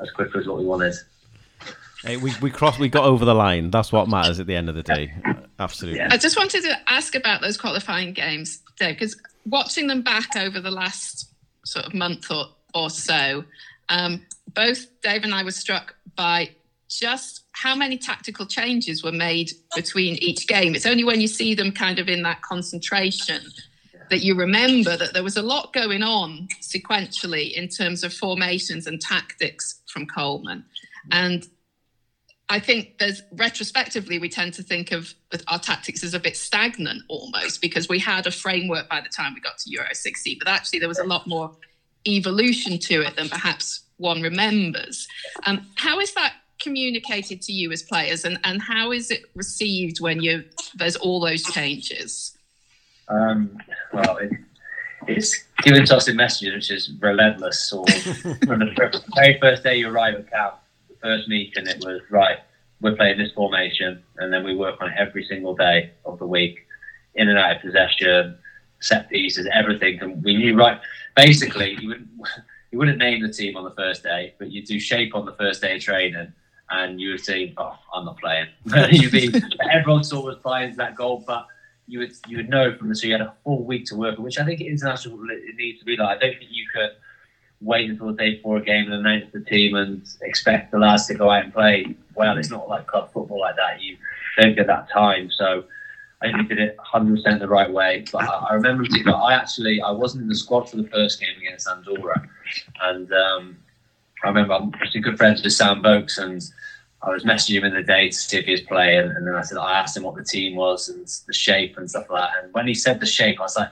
as quickly as what we wanted. Hey, we we crossed. We got over the line. That's what matters at the end of the day. Absolutely. Yeah. I just wanted to ask about those qualifying games, Dave, because watching them back over the last sort of month or, or so, um, both Dave and I were struck by just how many tactical changes were made between each game. It's only when you see them kind of in that concentration that you remember that there was a lot going on sequentially in terms of formations and tactics from Coleman. And I think there's retrospectively we tend to think of our tactics as a bit stagnant almost because we had a framework by the time we got to Euro 16, but actually there was a lot more evolution to it than perhaps one remembers. Um, how is that communicated to you as players, and, and how is it received when you there's all those changes? Um, well, it, it's given to us in messages, which is relentless. Or (laughs) from the fir- very first day you arrive at camp, the first meeting, it was right. We're playing this formation, and then we work on it every single day of the week, in and out of possession, set pieces, everything. And we knew right. Basically, you wouldn't (laughs) you wouldn't name the team on the first day, but you do shape on the first day of training. And you would say, "Oh, I'm not playing." (laughs) You'd be everyone sort was playing that goal, but you would you would know from the so you had a full week to work, which I think international it needs to be like. I don't think you could wait until the day before a game and announce the team and expect the lads to go out and play. Well, it's not like club football like that. You don't get that time, so I think we did it 100 percent the right way. But I, I remember I actually I wasn't in the squad for the first game against Andorra, and um, I remember I'm actually good friends with Sam Vokes and. I was messaging him in the day to see if he was playing, and then I said I asked him what the team was and the shape and stuff like that. And when he said the shape, I was like,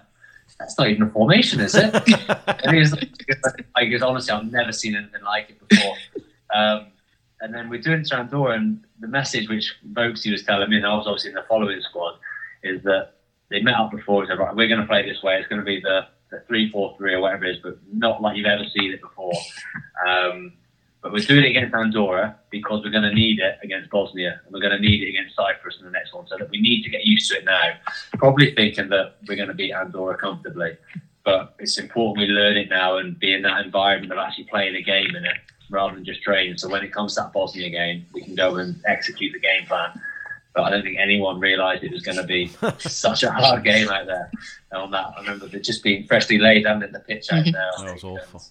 "That's not even a formation, is it?" and he was like, "I goes honestly, I've never seen anything like it before." Um, and then we do it to Andorra, and the message which Vokesy was telling me, and I was obviously in the following squad, is that they met up before and said, right, we're going to play this way. It's going to be the, the 3 4 3 or whatever it is, but not like you've ever seen it before. Um, but we're doing it against Andorra because we're going to need it against Bosnia and we're going to need it against Cyprus in the next one. So that we need to get used to it now. Probably thinking that we're going to beat Andorra comfortably. But it's important we learn it now and be in that environment of actually playing a game in it rather than just training. So when it comes to that Bosnia game, we can go and execute the game plan. But I don't think anyone realised it was going to be (laughs) such a hard game out there. On that, I remember it just being freshly laid down in the pitch out mm-hmm. there. That was awful.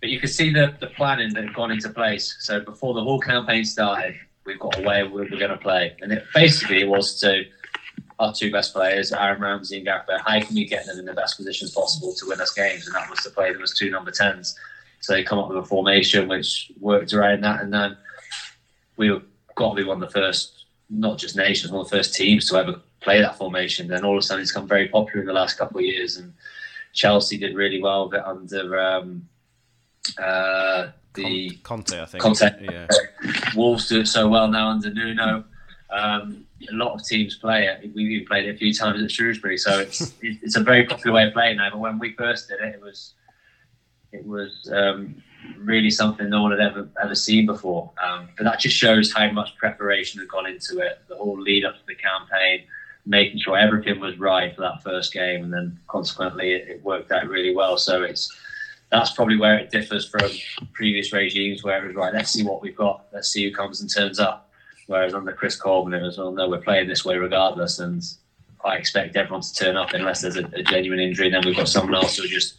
But you could see the, the planning that had gone into place. So before the whole campaign started, we've got a way we're, we're going to play. And it basically was to our two best players, Aaron Ramsey and Gareth Bale, how can we get them in the best positions possible to win us games? And that was to play them as two number 10s. So they come up with a formation which worked around that. And then we were got to be one of the first, not just nations, one of the first teams to ever play that formation. Then all of a sudden it's become very popular in the last couple of years. And Chelsea did really well with it under um, uh, the Conte, I think. Conte. Yeah. Wolves do it so well now under Nuno. Um, a lot of teams play it. We've even played it a few times at Shrewsbury, so (laughs) it's it's a very popular way of playing now. But when we first did it, it was it was um, really something no one had ever ever seen before. Um, but that just shows how much preparation had gone into it. The whole lead up to the campaign, making sure everything was right for that first game, and then consequently it, it worked out really well. So it's that's probably where it differs from previous regimes, where it was right. Let's see what we've got. Let's see who comes and turns up. Whereas under Chris Coleman, it was, well, no, we're playing this way regardless, and I expect everyone to turn up unless there's a, a genuine injury. Then we've got someone else who just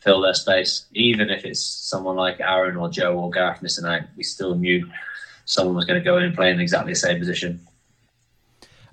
fill their space. Even if it's someone like Aaron or Joe or Gareth missing out, we still knew someone was going to go in and play in exactly the same position.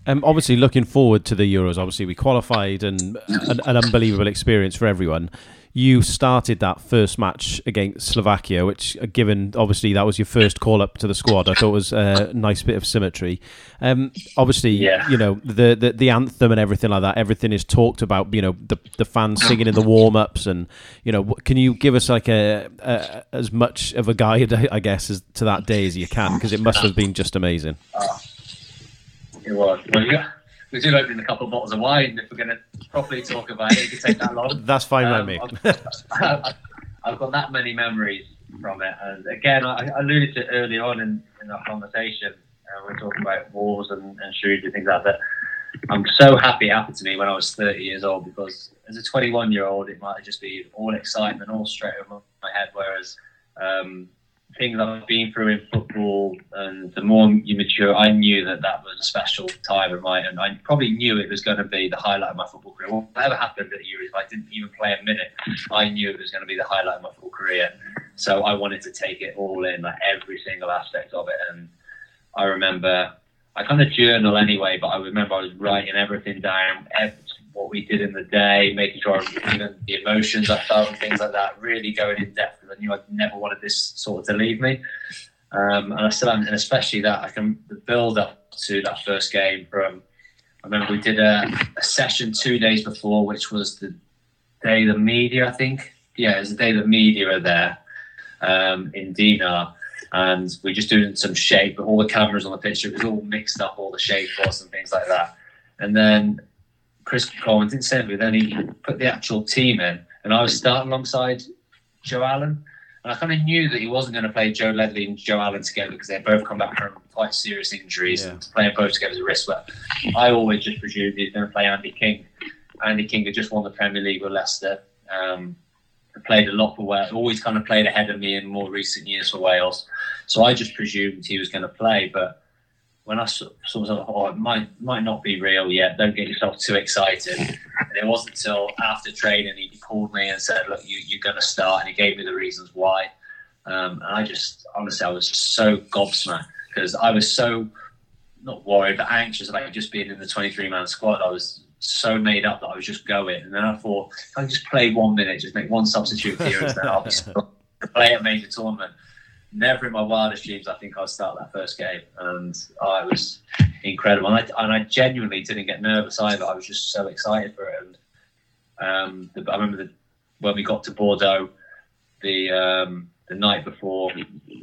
Um, obviously, looking forward to the Euros. Obviously, we qualified and an, an unbelievable experience for everyone. You started that first match against Slovakia, which, uh, given obviously that was your first call up to the squad, I thought was a nice bit of symmetry. Um, obviously, Yeah. you know the, the the anthem and everything like that. Everything is talked about. You know the the fans singing in the warm ups, and you know, can you give us like a, a as much of a guide, (laughs) I guess, as to that day as you can, because it must have been just amazing. It was. Well, yeah, we did open a couple of bottles of wine. If we're going to properly talk about it, it could take that long. (laughs) That's fine Um, by me. I've, (laughs) I've got that many memories from it, and again, I, I alluded to early on in, in our conversation. Uh, we're talking about wars and, and Shrewsbury things like that. I'm so happy it happened to me when I was 30 years old because as a 21 year old, it might just be all excitement, all straight over my head. Whereas um, things I've been through in football, and the more you mature, I knew that that was a special time of mine, and I probably knew it was going to be the highlight of my football career. Whatever happened at the Euros, if I didn't even play a minute, I knew it was going to be the highlight of my football career. So I wanted to take it all in, like every single aspect of it. And I remember, I kind of journal anyway, but I remember I was writing everything down, what we did in the day, making sure even the emotions I felt and things like that, really going in depth because I knew I never wanted this sort of to leave me. Um, and I still haven't, and especially that I can build up to that first game from. I remember we did a, a session two days before, which was the day the media, I think. Yeah, it was the day the media are there um, in Dinard, and we're just doing some shape. But all the cameras on the picture, it was all mixed up, all the shape was and things like that. And then Chris Coleman didn't send me. Then he put the actual team in, and I was starting alongside Joe Allen. And I kind of knew that he wasn't going to play Joe Ledley and Joe Allen together because they both come back from quite serious injuries Yeah. and playing both together is a risk. But I always just presumed he was going to play Andy King. Andy King had just won the Premier League with Leicester. Um, played a lot for Wales. Always kind of played ahead of me in more recent years for Wales. So I just presumed he was going to play. But when I saw, myself, oh, it might might not be real yet. Don't get yourself too excited. And it wasn't until after training he called me and said, "Look, you, you're going to start," and he gave me the reasons why. Um, and I just honestly, I was so gobsmacked because I was so not worried but anxious about just being in the 23 man squad. I was so made up that I was just going. And then I thought, if I just play one minute, just make one substitute appearance, then I'll be (laughs) (laughs) play a major tournament. Never in my wildest dreams, I think I'd start that first game. And it was incredible. And I, and I genuinely didn't get nervous either. I was just so excited for it. And um, the, I remember the, when we got to Bordeaux, the um, the night before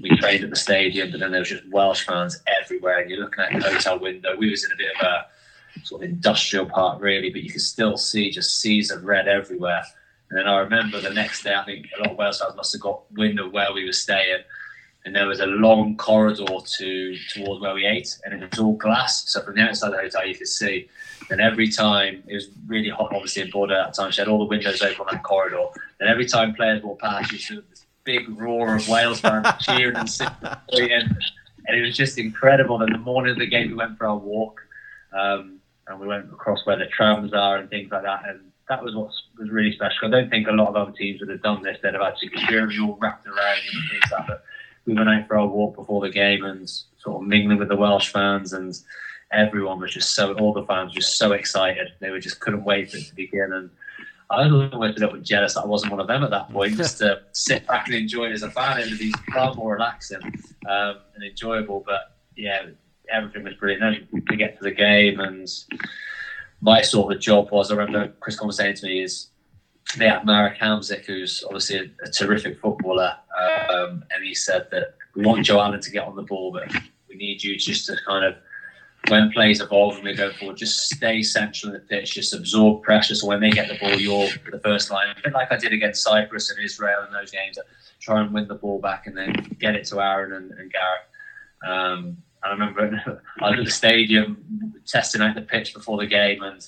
we trained at the stadium, but then there was just Welsh fans everywhere. And you're looking at the hotel window. We was in a bit of a sort of industrial park, really, but you could still see just seas of red everywhere. And then I remember the next day, I think a lot of Wales fans must have got wind of where we were staying. And there was a long corridor to towards where we ate, and it was all glass. So from the outside of the hotel, you could see. And every time it was really hot, obviously in Bordeaux at that time, she had all the windows open on that corridor. And every time players walked past, you saw this big roar of Wales fans (laughs) cheering and singing. And it was just incredible. And the morning of the game, we went for our walk, um, and we went across where the trams are and things like that. And that was what was really special. I don't think a lot of other teams would have done this. They'd have had security all wrapped around and things like that. We went out for our walk before the game and sort of mingling with the Welsh fans, and everyone was just so. All the fans were just so excited. They were just couldn't wait for it to begin. And I was almost a little bit jealous that I wasn't one of them at that point. just to (laughs) sit back and enjoy it as a fan, it would be far more relaxing um, and enjoyable. But yeah, everything was brilliant. Then we get to the game and my sort of job was, I remember Chris Coleman saying to me, is they had Marek Hamsik, who's obviously a, a terrific footballer, um, and he said that we want Joe Allen to get on the ball, but we need you just to kind of, when plays evolve and we go forward, just stay central in the pitch, just absorb pressure. So when they get the ball, you're the first line. A bit like I did against Cyprus and Israel in those games, try and win the ball back and then get it to Aaron and, and Gareth. Um, I remember I was at the stadium testing out the pitch before the game, and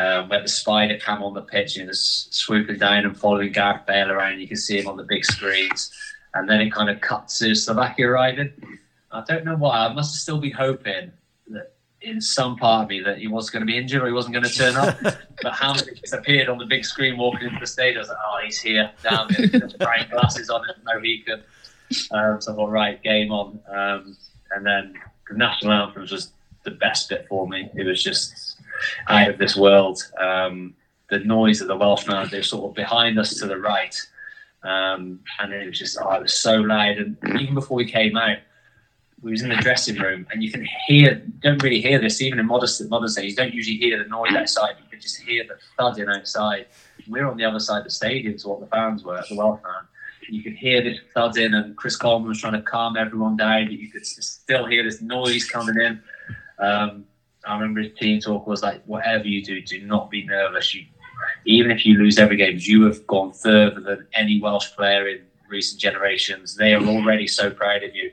um, we had the spider cam on the pitch, and was swooping down and following Gareth Bale around. You can see him on the big screens, and then it kind of cuts to Slovakia arriving. I don't know why. I must still be hoping that in some part of me that he was going to be injured or he wasn't going to turn up. (laughs) but how just appeared on the big screen walking into the stadium, I was like, oh, he's here. Down there, bright glasses on and no he could. Um, so I thought, right, game on. Um, and then the national anthem was just the best bit for me. It was just out of this world. Um, the noise of the Welsh fans, they were sort of behind us to the right. Um, and it was just, oh, it was so loud. And even before we came out, we was in the dressing room, and you can hear, don't really hear this, even in modest Mother's Day, you don't usually hear the noise outside. You can just hear the thudding outside. We we're on the other side of the stadium to what the fans were, the Welsh fans you could hear this thudding, and Chris Coleman was trying to calm everyone down, but you could still hear this noise coming in. Um, I remember his team talk was like, "Whatever you do, do not be nervous. You, even if you lose every game, you have gone further than any Welsh player in recent generations. They are already so proud of you.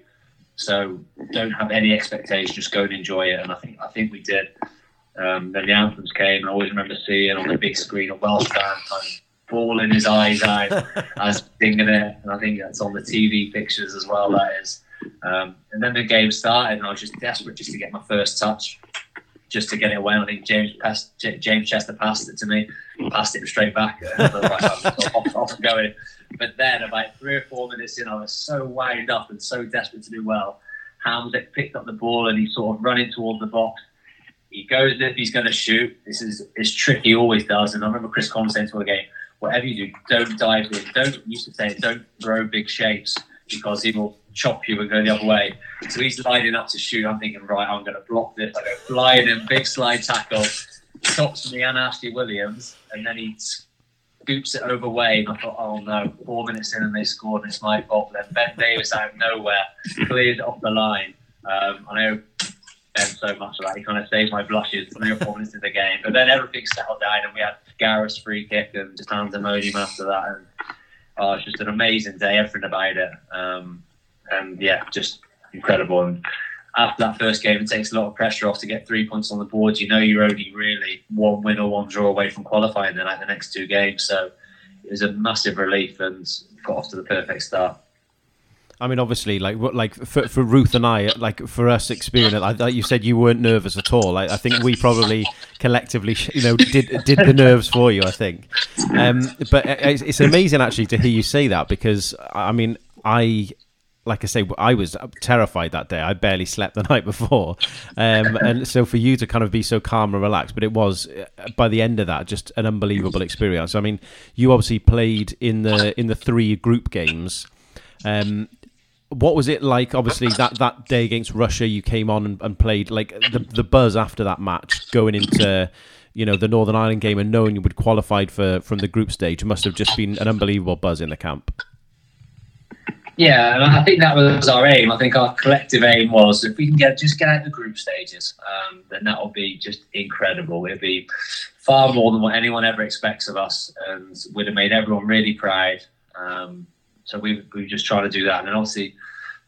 So don't have any expectations. Just go and enjoy it." And I think I think we did. Um, then the anthems came, and I always remember seeing on the big screen a Welsh fan kind of ball in his eyes out (laughs) as singing it. And I think that's on the TV pictures as well. That is. Um, and then the game started, and I was just desperate just to get my first touch, just to get it away. And I think James passed, James Chester passed it to me, passed it straight back. (laughs) Off, off going. But then, about three or four minutes in, I was so wound up and so desperate to do well. Hamsik picked up the ball and he sort of running towards the box. He goes if he's going to shoot. This is it's tricky, he always does. And I remember Chris Coleman saying to the game, whatever you do, don't dive in. Don't used to say don't throw big shapes because he will chop you and go the other way. So he's lining up to shoot. I'm thinking, right, I'm going to block this. I go flying in, big slide tackle, stops me and Ashley Williams, and then he scoops it over Wayne. I thought, oh no, four minutes in and they scored, and it's my fault. Then Ben Davies out of nowhere cleared off the line. Um, I know Ben so much that. He kind of saved my blushes three or four minutes in the game. But then everything settled down, and we had Gareth's free kick and just pandemonium after that. And oh, it's just an amazing day, everything about it. Um, and yeah, just incredible. And after that first game, it takes a lot of pressure off to get three points on the board. You know, you're only really one win or one draw away from qualifying then like the next two games. So it was a massive relief and got off to the perfect start. I mean, obviously, like like for, for Ruth and I, like for us experiencing it, like you said, you weren't nervous at all. Like, I think we probably collectively, you know, did did the nerves for you. I think, um, but it's, it's amazing actually to hear you say that because I mean, I like I say, I was terrified that day. I barely slept the (laughs) night before, um, and so for you to kind of be so calm and relaxed, but it was by the end of that just an unbelievable experience. I mean, you obviously played in the in the three group games. Um, what was it like? Obviously, that, that day against Russia, you came on and, and played. Like the the buzz after that match, going into you know the Northern Ireland game and knowing you would qualified for from the group stage must have just been an unbelievable buzz in the camp. Yeah, and I think that was our aim. I think our collective aim was if we can get just get out the group stages, um, then that will be just incredible. It'd be far more than what anyone ever expects of us, and would have made everyone really proud. Um, so we we just trying to do that, and then obviously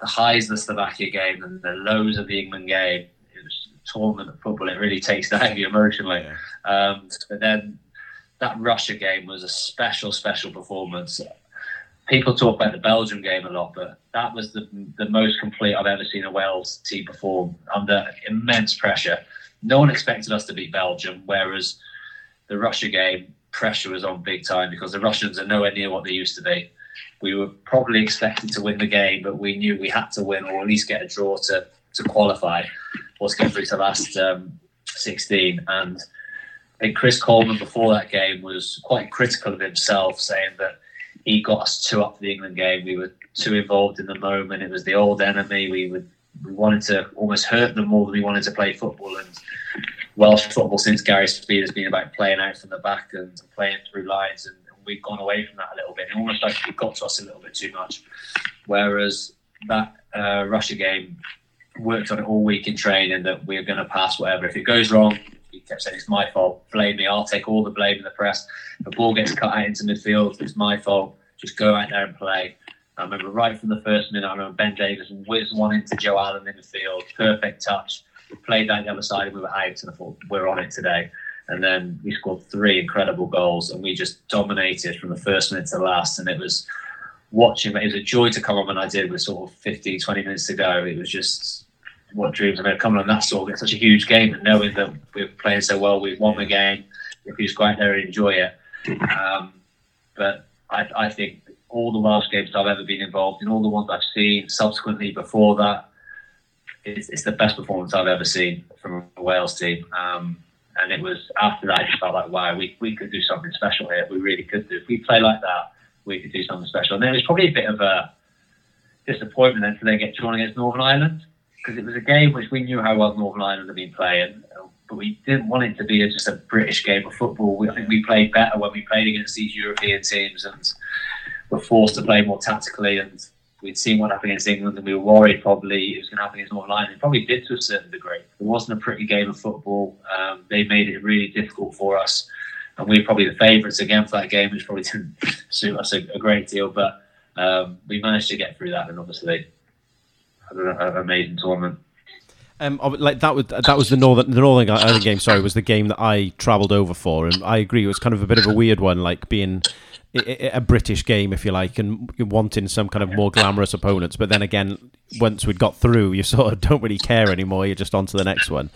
the highs of the Slovakia game and the lows of the England game. It was tournament of football. It really takes that out of you emotionally. Um, but then that Russia game was a special, special performance people talk about the Belgium game a lot, but that was the the most complete I've ever seen a Wales team perform under immense pressure. No one expected us to beat Belgium, whereas the Russia game pressure was on big time because the Russians are nowhere near what they used to be. We were probably expected to win the game, but we knew we had to win or at least get a draw to to qualify or to through to last um, 16. And I think Chris Coleman before that game was quite critical of himself, saying that he got us too up for the England game. We were too involved in the moment. It was the old enemy. We would we wanted to almost hurt them more than we wanted to play football. And Welsh football since Gary Speed has been about playing out from the back and playing through lines, and we've gone away from that a little bit. It almost like got to us a little bit too much. Whereas that uh, Russia game worked on it all week in training that we're going to pass whatever. If it goes wrong, he kept saying it's my fault. Blame me. I'll take all the blame in the press. The ball gets cut out into midfield, it's my fault. Just go out there and play. I remember right from the first minute, I remember Ben Davies whizzed one into Joe Allen in the field, perfect touch. We played down the other side and we were out, and I thought, we're on it today. And then we scored three incredible goals, and we just dominated from the first minute to the last. And it was watching, it was a joy to come on when I did with sort of 15, 20 minutes to go. It was just what dreams I made coming on that sort of such a huge game and knowing that we're playing so well, we've won the game. If you just go out there and enjoy it. Um, but I, I think all the Welsh games I've ever been involved in, all the ones I've seen subsequently before that, it's, it's the best performance I've ever seen from a Wales team. Um, and it was after that, I felt like, wow, we, we could do something special here. We really could do. If we play like that, we could do something special. And then it was probably a bit of a disappointment then to then get drawn against Northern Ireland because it was a game which we knew how well Northern Ireland had been playing, but we didn't want it to be a, just a British game of football. We, I think we played better when we played against these European teams and were forced to play more tactically. And we'd seen what happened against England, and we were worried probably it was going to happen against Northern Ireland. It probably did to a certain degree. It wasn't a pretty game of football. Um, they made it really difficult for us, and we were probably the favourites again for that game, which probably didn't (laughs) suit us a, a great deal. But um, we managed to get through that, and obviously had an amazing tournament. Um, like that was that was the northern the northern Ireland game. Sorry, was the game that I travelled over for, and I agree it was kind of a bit of a weird one, like being a British game, if you like, and wanting some kind of more glamorous opponents. But then again, once we'd got through, you sort of (laughs) don't really care anymore. You're just on to the next one.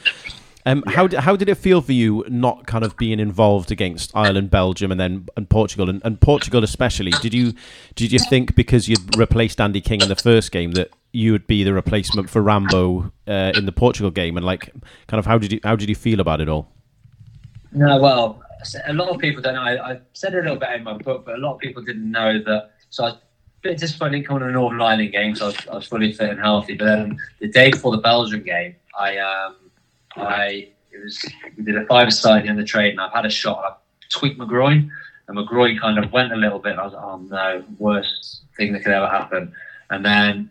Um, how did, how did it feel for you not kind of being involved against Ireland, Belgium, and then and Portugal, and, and Portugal especially? Did you did you think because you'd replaced Andy King in the first game that you would be the replacement for Rambo uh, in the Portugal game, and like kind of how did you how did you feel about it all? No, well, a lot of people don't know. I, I said a little bit in my book, but a lot of people didn't know that. So I was a bit disappointed coming to the Northern Ireland game, so I was, I was fully fit and healthy. But then the day before the Belgium game, I um, I it was we did a five side in the trade, and I've had a shot. I tweaked my groin, and my groin kind of went a little bit. I was like, oh no, worst thing that could ever happen. And then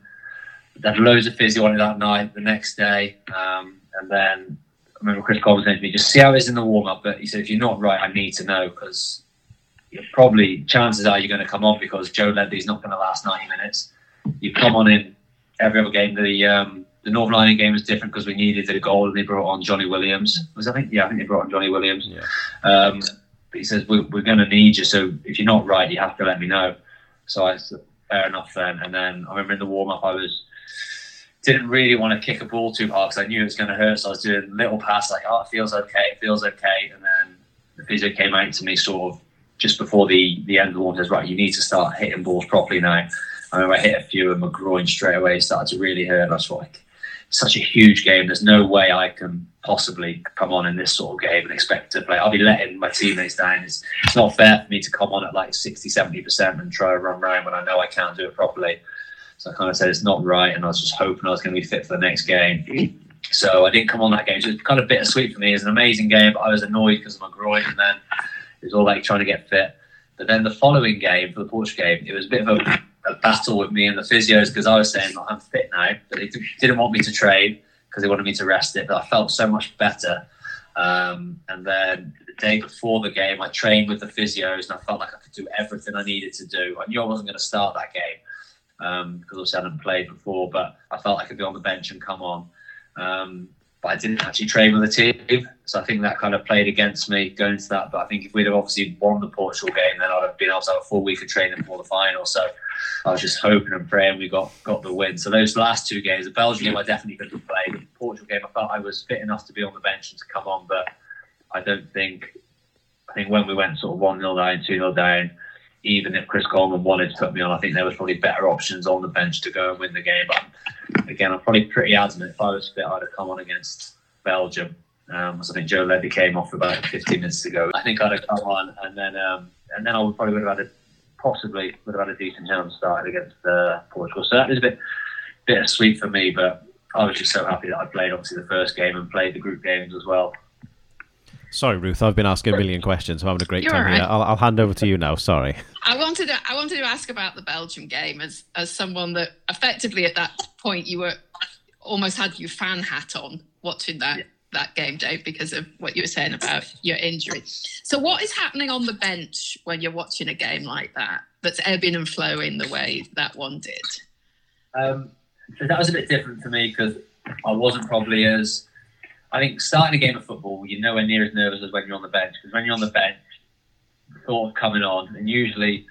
had loads of physio on it that night. The next day, um, and then I remember Chris Coleman saying to me, "Just see how it is in the warm up." But he said, "If you're not right, I need to know because." you're Probably chances are you're going to come on because Joe Ledley's not going to last 90 minutes. You come on in every other game. The um, the Northern Ireland game was different because we needed a goal and they brought on Jonny Williams. Was I think yeah, I think they brought on Jonny Williams. Yeah. Um, but he says we're, we're going to need you, so if you're not right, you have to let me know. So I said fair enough then. And then I remember in the warm up, I was didn't really want to kick a ball too hard because I knew it was going to hurt. So I was doing little pass like, oh, it feels okay, it feels okay. And then the physio came out to me sort of just before the the end of the warm. Says right, you need to start hitting balls properly now. I remember I hit a few and my groin straight away started to really hurt. I was like, such a huge game. There's no way I can possibly come on in this sort of game and expect to play. I'll be letting my teammates down. It's, it's not fair for me to come on at like 60, 70% and try to run around when I know I can't do it properly. So I kind of said it's not right. And I was just hoping I was going to be fit for the next game. So I didn't come on that game. So it's kind of bittersweet for me. It's an amazing game, but I was annoyed because of my groin. And then it was all like trying to get fit. But then the following game, for the Portugal game, it was a bit of a a battle with me and the physios because I was saying I'm fit now, but they didn't want me to train because they wanted me to rest it. But I felt so much better. Um, and then the day before the game, I trained with the physios and I felt like I could do everything I needed to do. I knew I wasn't going to start that game um, because obviously I hadn't played before, but I felt I could be on the bench and come on. Um, but I didn't actually train with the team, so I think that kind of played against me going into that. But I think if we'd have obviously won the Portugal game, then I'd have been able to have a full week of training before the final. So I was just hoping and praying we got got the win. So those last two games, the Belgian game, I definitely couldn't play. The Portugal game, I felt I was fit enough to be on the bench and to come on, but I don't think. I think when we went sort of one 0 down, two 0 down, even if Chris Coleman wanted to put me on, I think there was probably better options on the bench to go and win the game. But again, I'm probably pretty adamant if I was fit, I'd have come on against Belgium. Um, I think Joe Ledley came off about 15 minutes ago. I think I'd have come on, and then um, and then I would probably would have had a possibly would have had a decent chance started against uh, Portugal. So that was a bit bit sweet for me, but I was just so happy that I played obviously the first game and played the group games as well. Sorry, Ruth. I've been asking a million questions. I'm having a great You're time all here. I'll, I'll hand over to you now. Sorry. I wanted to, I wanted to ask about the Belgium game as as someone that effectively at that point you were almost had your fan hat on watching that that game, Dave, because of what you were saying about your injury. So what is happening on the bench when you're watching a game like that that's ebbing and flowing the way that one did? Um, so that was a bit different for me because I wasn't probably as. I think starting a game of football, you're nowhere near as nervous as when you're on the bench. Because when you're on the bench, thought of coming on, and usually,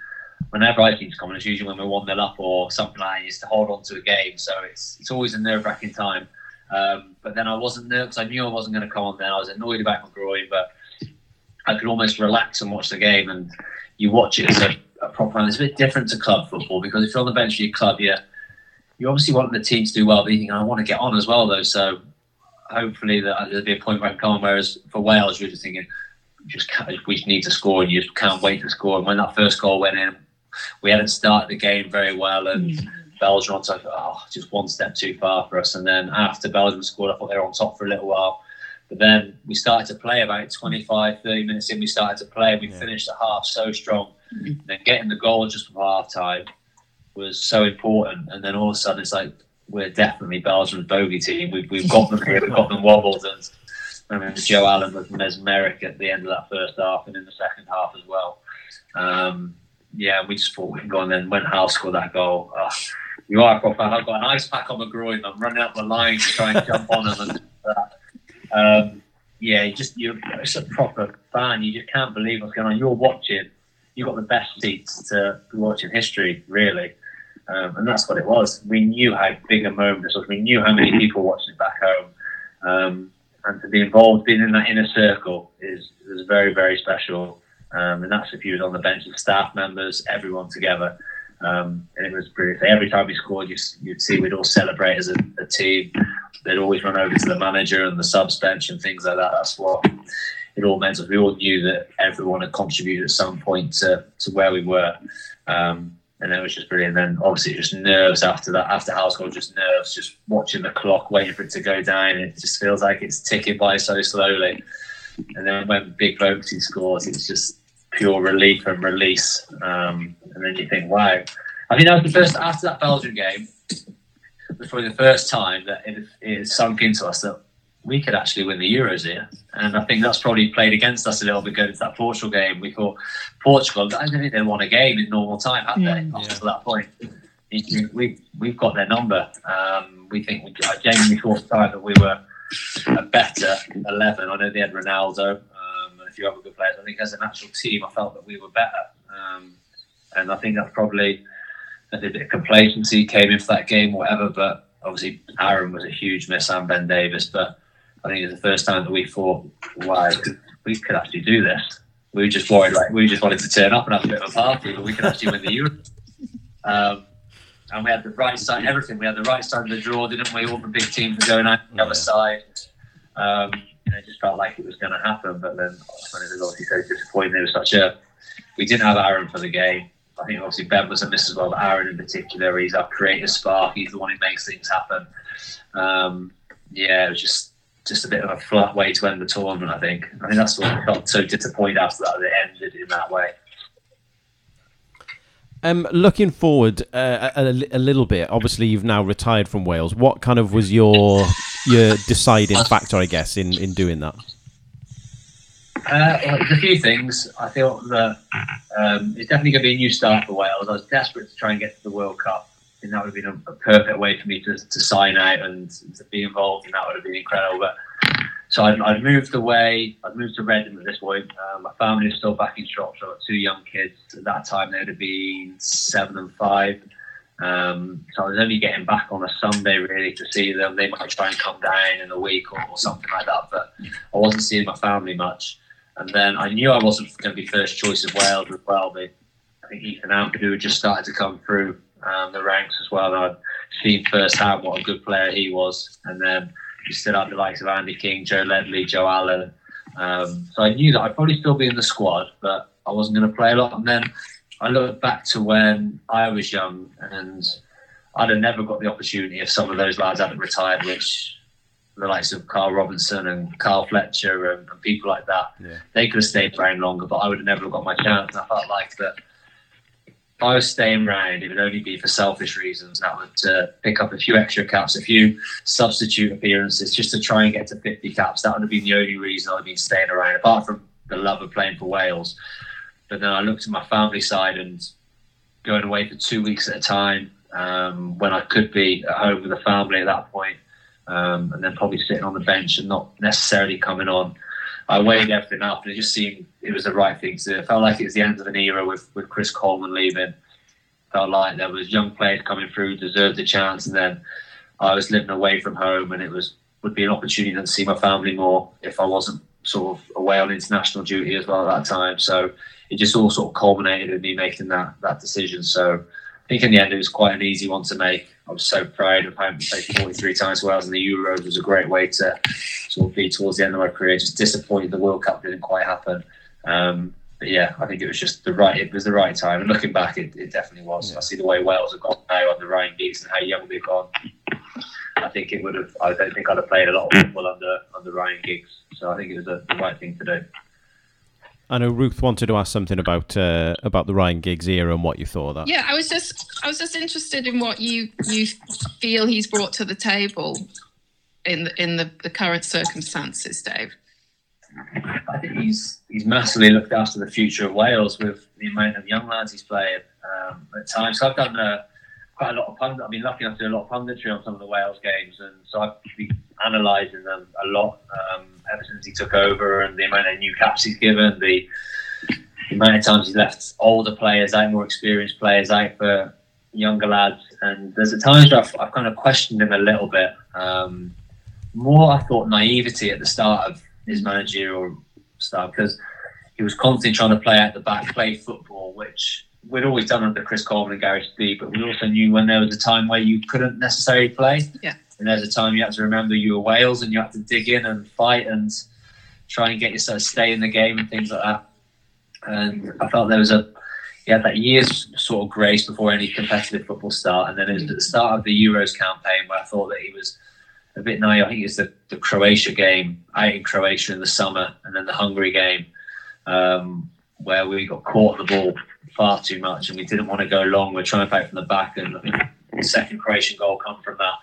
whenever I seem to come it's usually when we're one 0 up or something like that, is to hold on to a game. So it's it's always a nerve wracking time. Um, but then I wasn't nervous. I knew I wasn't going to come on. Then I was annoyed about my groin, but I could almost relax and watch the game. And you watch it as a, a proper. It's a bit different to club football because if you're on the bench for your club, you you obviously want the team to do well, but you think I want to get on as well, though. So hopefully that there'll be a point where I can come. Whereas for Wales, you're just thinking, just can't, we need to score, and you just can't wait to score. And when that first goal went in, we hadn't started the game very well, and mm. Belgium on top, oh, just one step too far for us. And then after Belgium scored, I thought they were on top for a little while. But then we started to play about 25, 30 minutes in. We started to play, and we Yeah. finished the half so strong. Mm. Then getting the goal just before half time was so important. And then all of a sudden, it's like we're definitely Belgium's bogey team. We've, we've got them here, we've got them wobbled. And I remember Joe Allen was mesmeric at the end of that first half and in the second half as well. Um, yeah, we just thought we'd go. And then when Hal scored that goal, oh, you are a proper. I've got an ice pack on my groin. I'm running up the line to try and jump on them. And, uh, um, yeah, you just you're it's a proper fan. You just can't believe what's going on. You're watching. You've got the best seats to watch in history, really. Um, and that's what it was. We knew how big a moment this was. We knew how many people watching it back home. Um, and to be involved, being in that inner circle is, is very, very special. Um, and that's if you was on the bench, the staff members, everyone together. Um, and it was brilliant. Every time we scored, you, you'd see we'd all celebrate as a, a team. They'd always run over to the manager and the subs bench and things like that. That's what it all meant. We all knew that everyone had contributed at some point to, to where we were. Um, and it was just brilliant. And then obviously just nerves after that, after Hal's goal, just nerves, just watching the clock, waiting for it to go down. It just feels like it's ticking by so slowly. And then when Big Vokesy scores, it's just pure relief and release. Um, and then you think, wow. I think that was the first, after that Belgian game, it was probably the first time that it, it sunk into us that we could actually win the Euros here. And I think that's probably played against us a little bit going into that Portugal game. We thought Portugal, I don't think they won a game in normal time, have they? Up Yeah. to that point. We, we've got their number. Um, we think, we, I genuinely thought the time that we were a better 11. I know they had Ronaldo um, and a few other good players. I think as an actual team, I felt that we were better. Um, and I think that's probably a bit of complacency came in for that game, whatever. But obviously, Aaron was a huge miss and Ben Davies. But I think it's the first time that we thought, wow, we could actually do this. We were just worried, like we just wanted to turn up and have a bit of a party, but we could actually win the Euro. Um, and we had the right side, everything. We had the right side of the draw, didn't we? All the big teams were going out the other side. Um, and it just felt like it was going to happen. But then, when it was obviously so disappointing, it was such a. We didn't have Aaron for the game. I think obviously Ben was a miss as well, but Aaron in particular, he's our creative spark. He's the one who makes things happen. Um, yeah, it was just just a bit of a flat way to end the tournament. I think. I think that's what I felt so disappointed after that. It ended in that way. Um, looking forward uh, a, a, little bit, obviously you've now retired from Wales. What kind of was your your deciding factor, I guess, in, in doing that? Uh, well, there's a few things. I feel that um, it's definitely going to be a new start for Wales. I was desperate to try and get to the World Cup, that would have been a, a perfect way for me to, to sign out and to be involved, and that would have been incredible. But so I'd, I'd moved away. I'd moved to Reading at this point. Um, my family was still back in Shropshire. I've got two young kids. At that time, they would have been seven and five. Um, so I was only getting back on a Sunday really to see them. They might try and come down in a week or, or something like that, but I wasn't seeing my family much. And then I knew I wasn't going to be first choice of Wales as well. But I think Ethan Ampadu had just started to come through um, the ranks as well. I'd seen firsthand what a good player he was. And then you stood up the likes of Andy King, Joe Ledley, Joe Allen. Um, so I knew that I'd probably still be in the squad, but I wasn't going to play a lot. And then I looked back to when I was young, and I'd have never got the opportunity if some of those lads hadn't retired, which the likes of Carl Robinson and Carl Fletcher and, and people like that, yeah. they could have stayed around longer, but I would have never got my chance. And I felt like that if I was staying around, it would only be for selfish reasons. That would uh, pick up a few extra caps, a few substitute appearances, just to try and get to 50 caps. That would have been the only reason I'd been staying around, apart from the love of playing for Wales. But then I looked at my family side and going away for two weeks at a time um, when I could be at home with the family at that point, um, and then probably sitting on the bench and not necessarily coming on. I weighed everything up, and it just seemed it was the right thing to do. It felt like it was the end of an era with, with Chris Coleman leaving. Felt like there was young players coming through, deserved a chance, and then I was living away from home, and it was would be an opportunity to see my family more if I wasn't sort of away on international duty as well at that time. So it just all sort of culminated in me making that that decision. So I think in the end it was quite an easy one to make. I was so proud of having played 43 times for Wales in the Euros. Was a great way to sort of be towards the end of my career. Just disappointed the World Cup didn't quite happen. Um, but yeah, I think it was just the right. It was the right time. And looking back, it, it definitely was. Yeah. I see the way Wales have gone now under Ryan Giggs and how young they've gone. I think it would have. I don't think I'd have played a lot of football under under Ryan Giggs. So I think it was a, the right thing to do. I know Ruth wanted to ask something about uh, about the Ryan Giggs era and what you thought of that. Yeah, I was just I was just interested in what you you feel he's brought to the table in the, in the, the current circumstances, Dave. I think he's he's massively looked after the future of Wales with the amount of young lads he's played um, at times. So I've done uh, quite a lot of pundit. I've been lucky enough to do a lot of punditry on some of the Wales games, and so I've been analysing them a lot. Um, ever since he took over and the amount of new caps he's given, the, the amount of times he's left older players out, more experienced players out for younger lads. And there's at times where I've, I've kind of questioned him a little bit. Um, more, I thought, naivety at the start of his managerial start because he was constantly trying to play out the back, play football, which we'd always done under Chris Coleman and Gary Speed, but we also knew when there was a time where you couldn't necessarily play. Yeah. And there's a time you had to remember you were Wales and you had to dig in and fight and try and get yourself to stay in the game and things like that. And I felt there was a had that year's sort of grace before any competitive football start, and then it was at the start of the Euros campaign where I thought that he was a bit naive. I think it's the, the Croatia game out in Croatia in the summer, and then the Hungary game um, where we got caught the ball far too much, and we didn't want to go long. We are trying to play from the back, and the second Croatian goal come from that.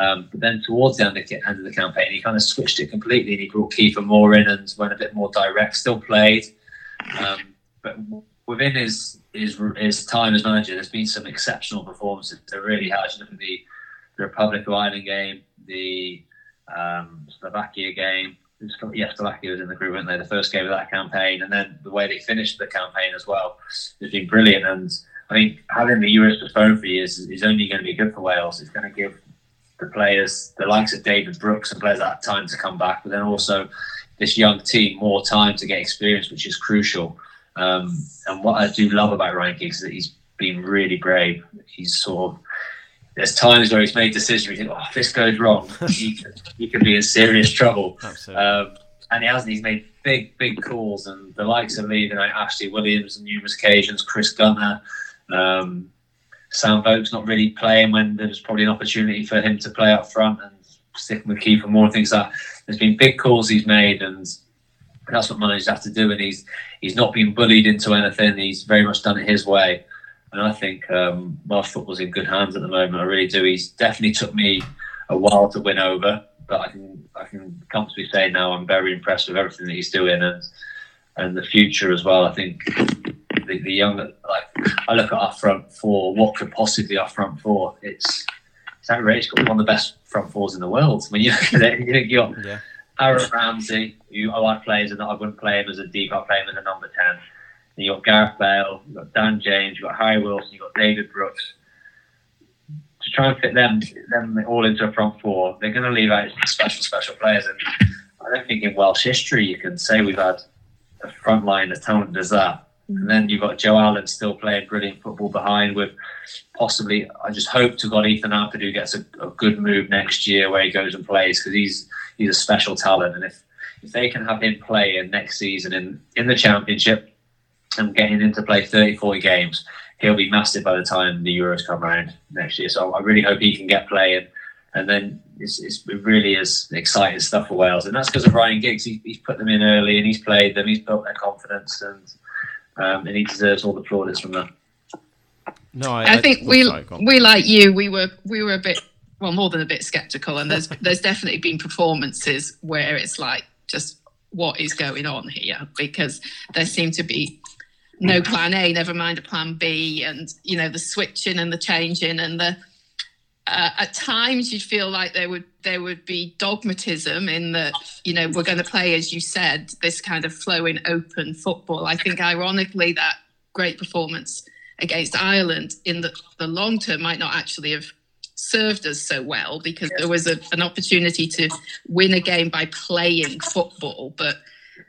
Um, but then towards the end of, the, end of the campaign, he kind of switched it completely and he brought Kiefer Moore in and went a bit more direct. Still played, um, but within his, his his time as manager, there's been some exceptional performances. There really has. Look at the, the Republic of Ireland game, the um, Slovakia game. Yes, Slovakia was in the group, weren't they? The first game of that campaign, and then the way they finished the campaign as well has been brilliant. And I think having the Euros postponed for years is only going to be good for Wales. It's going to give the players, the likes of David Brooks and players that time to come back, but then also this young team more time to get experience, which is crucial. Um, and what I do love about Ryan Giggs is that he's been really brave. He's sort of there's times where he's made decisions where you think, oh, if this goes wrong, (laughs) he, could, he could be in serious trouble. Um, and he hasn't. He's made big, big calls, and the likes of leaving like Ashley Williams on numerous occasions, Chris Gunter. Um, Sam Vokes not really playing when there's probably an opportunity for him to play up front and sticking with Kiefer Moore and things like that. There's been big calls he's made, and that's what managers have to do. And he's he's not been bullied into anything. He's very much done it his way. And I think um, Welsh football's in good hands at the moment. I really do. He's definitely took me a while to win over, but I can I can comfortably say now I'm very impressed with everything that he's doing and and the future as well. I think the, the young like I look at our front four. What could possibly our front four? It's it's outrageous. Got one of the best front fours in the world. When (laughs) you look at it, you think you got Yeah. Aaron Ramsey, oh, I plays and I wouldn't play him as a deep. I play him as a number ten. And you got Gareth Bale, you've got Dan James, you've got Harry Wilson, you've got David Brooks. To try and fit them them all into a front four, they're going to leave out special special players. And I don't think in Welsh history you can say we've had a front line as talented as that. Mm-hmm. And then you've got Joe Allen still playing brilliant football behind with possibly, I just hope to God Ethan Ampadu gets a, a good move next year where he goes and plays because he's he's a special talent. And if, if they can have him play in next season in, in the championship and getting him to play 30, 40 games, he'll be massive by the time the Euros come around next year. So I really hope he can get playing. And then it's, it's, it really is exciting stuff for Wales. And that's because of Ryan Giggs. He, he's put them in early and he's played them. He's built their confidence and um, and he deserves all the plaudits from that. No, I, I think oh, we sorry, we like you. We were we were a bit well more than a bit skeptical, and there's (laughs) there's definitely been performances where it's like just what is going on here because there seem to be no plan A, never mind a plan B, and you know the switching and the changing and the uh, at times you'd feel like there would there would be dogmatism in that you know we're going to play as you said this kind of flowing open football. I think ironically that great performance against Ireland in the, the long term might not actually have served us so well because there was a, an opportunity to win a game by playing football, but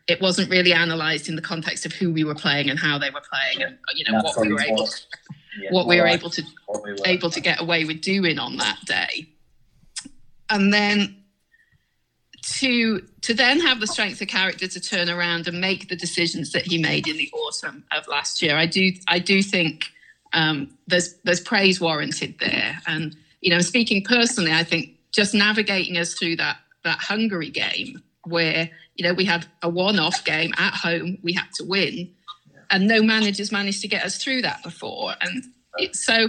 it wasn't really analysed in the context of who we were playing and how they were playing and you know what we were able yeah, what we were able to what we were. able to get away with doing on that day. And then to to then have the strength of character to turn around and make the decisions that he made in the autumn of last year. I do I do think um, there's there's praise warranted there. And you know, speaking personally, I think just navigating us through that that Hungary game where you know we had a one-off game at home, we had to win, and no managers managed to get us through that before. And it, so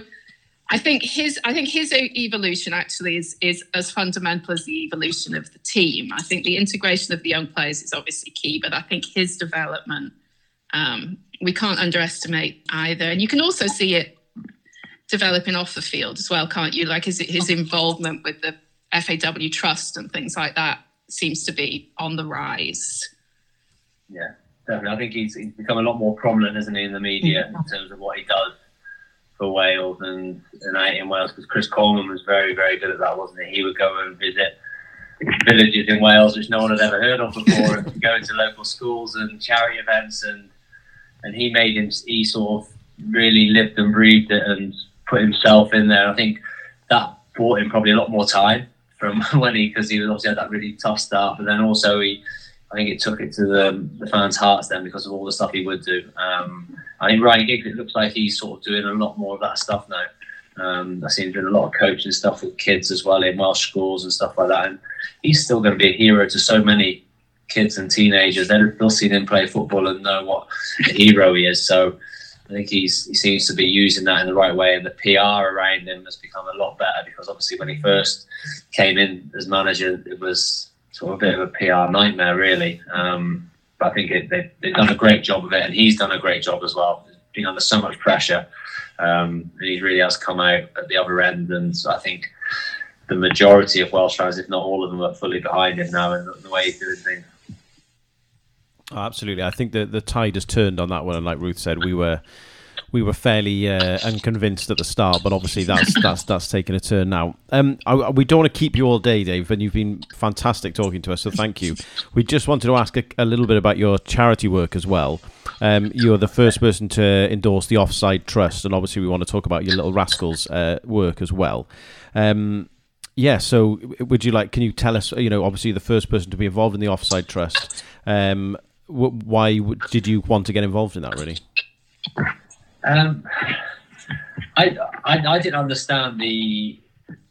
I think his I think his evolution actually is is as fundamental as the evolution of the team. I think the integration of the young players is obviously key, but I think his development um, we can't underestimate either. And you can also see it developing off the field as well, can't you? Like his his involvement with the FAW trust and things like that seems to be on the rise. Yeah, definitely. I think he's, he's become a lot more prominent, isn't he, in the media mm-hmm. in terms of what he does for Wales and, out in Wales. Because Chris Coleman was very, very good at that, wasn't he? He would go and visit villages in Wales which no one had ever heard of before, and go into local schools and charity events, and and he made him. He sort of really lived and breathed it and put himself in there. I think that bought him probably a lot more time from (laughs) when he because he obviously had that really tough start, but then also he I think it took it to the, the fans' hearts then because of all the stuff he would do. Um, I think Ryan Giggs, it looks like he's sort of doing a lot more of that stuff now. Um, I see him doing a lot of coaching stuff with kids as well in Welsh schools and stuff like that. And he's still going to be a hero to so many kids and teenagers. They'll, they'll see him play football and know what a hero he is. So I think he's he seems to be using that in the right way, and the PR around him has become a lot better because obviously when he first came in as manager, it was sort of a bit of a PR nightmare, really. Um, but I think it, they, they've done a great job of it, and he's done a great job as well. Being under so much pressure, um, and he really has come out at the other end. And so I think the majority of Welsh fans, if not all of them, are fully behind him now and the way he's doing things. Oh, absolutely. I think the the tide has turned on that one, and like Ruth said, we were we were fairly uh, unconvinced at the start, but obviously that's that's that's taken a turn now. Um, I, we don't want to keep you all day, Dave, and you've been fantastic talking to us, so thank you. We just wanted to ask a, a little bit about your charity work as well. Um, you're the first person to endorse the Offside Trust, and obviously we want to talk about your Little Rascals uh, work as well. Um, yeah, so would you like? Can you tell us? You know, obviously the first person to be involved in the Offside Trust. Um, why did you want to get involved in that? Really? Um, I, I I didn't understand the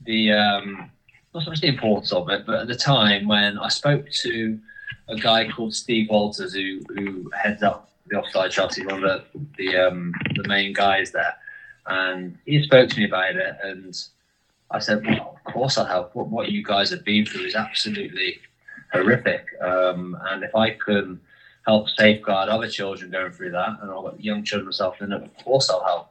the um, not so much the importance of it, but at the time when I spoke to a guy called Steve Walters, who who heads up the offside he's one of the the, um, the main guys there. And he spoke to me about it, and I said, "Well, of course I'll help. What, what you guys have been through is absolutely horrific, um, and if I can help safeguard other children going through that, and I've got young children myself, of course I'll help."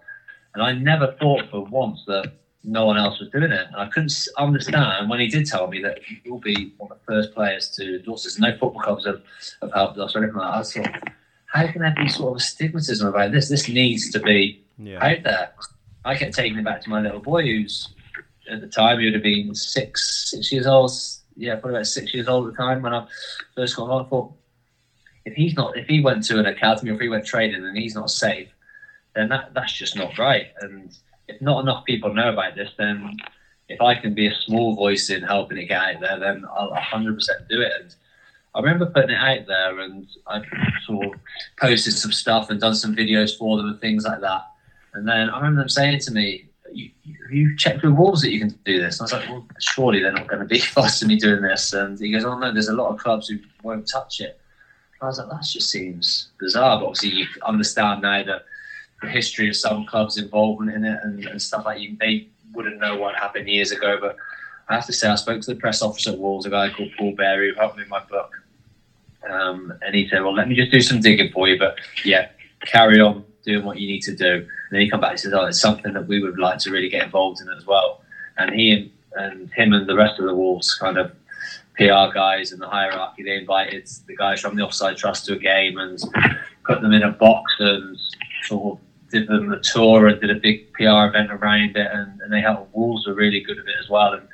And I never thought for once that no one else was doing it. And I couldn't understand when he did tell me that you'll be one of the first players to endorse this. No football clubs have, have helped us or anything like that. I thought, how can there be sort of a stigmatism about this? This needs to be yeah. out there. I kept taking it back to my little boy, who's at the time he would have been six, six years old. Yeah, probably about six years old at the time when I first got on. I thought, if he's not, if he went to an academy or if he went training and he's not safe, then that that's just not right. And if not enough people know about this, then if I can be a small voice in helping it get out there, then I'll 100% do it. And I remember putting it out there and I sort of posted some stuff and done some videos for them and things like that. And then I remember them saying to me, you, you checked with Wolves that you can do this. And I was like, well, surely they're not going to be (laughs) fussed me doing this. And he goes, oh no, there's a lot of clubs who won't touch it. I was like, that just seems bizarre. But obviously, you understand now that the history of some clubs' involvement in it and, and stuff like you, they wouldn't know what happened years ago. But I have to say, I spoke to the press officer at Wolves, a guy called Paul Berry, who helped me in my book. Um, and he said, Well, let me just do some digging for you. But yeah, carry on doing what you need to do. And then he come back and says, Oh, it's something that we would like to really get involved in as well. And he and, and him and the rest of the Wolves kind of PR guys and the hierarchy, they invited the guys from the Offside Trust to a game and put them in a box and sort of did them a tour and did a big PR event around it, and, and they helped. Wolves were really good at it as well, and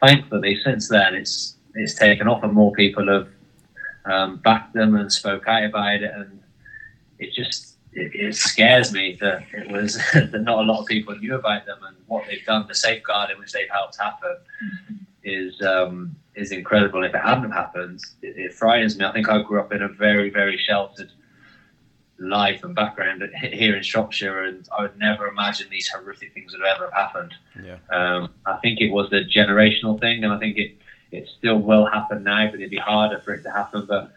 thankfully since then it's it's taken off, and more people have um, backed them and spoke out about it, and it just it, it scares me that it was (laughs) that not a lot of people knew about them and what they've done, the safeguarding which they've helped happen, mm-hmm. Is um, is incredible. If it hadn't happened, it, it frightens me. I think I grew up in a very very sheltered life and background here in Shropshire, and I would never imagine these horrific things would ever have happened. Yeah. Um, I think it was a generational thing, and I think it it still will happen now, but it'd be harder for it to happen. But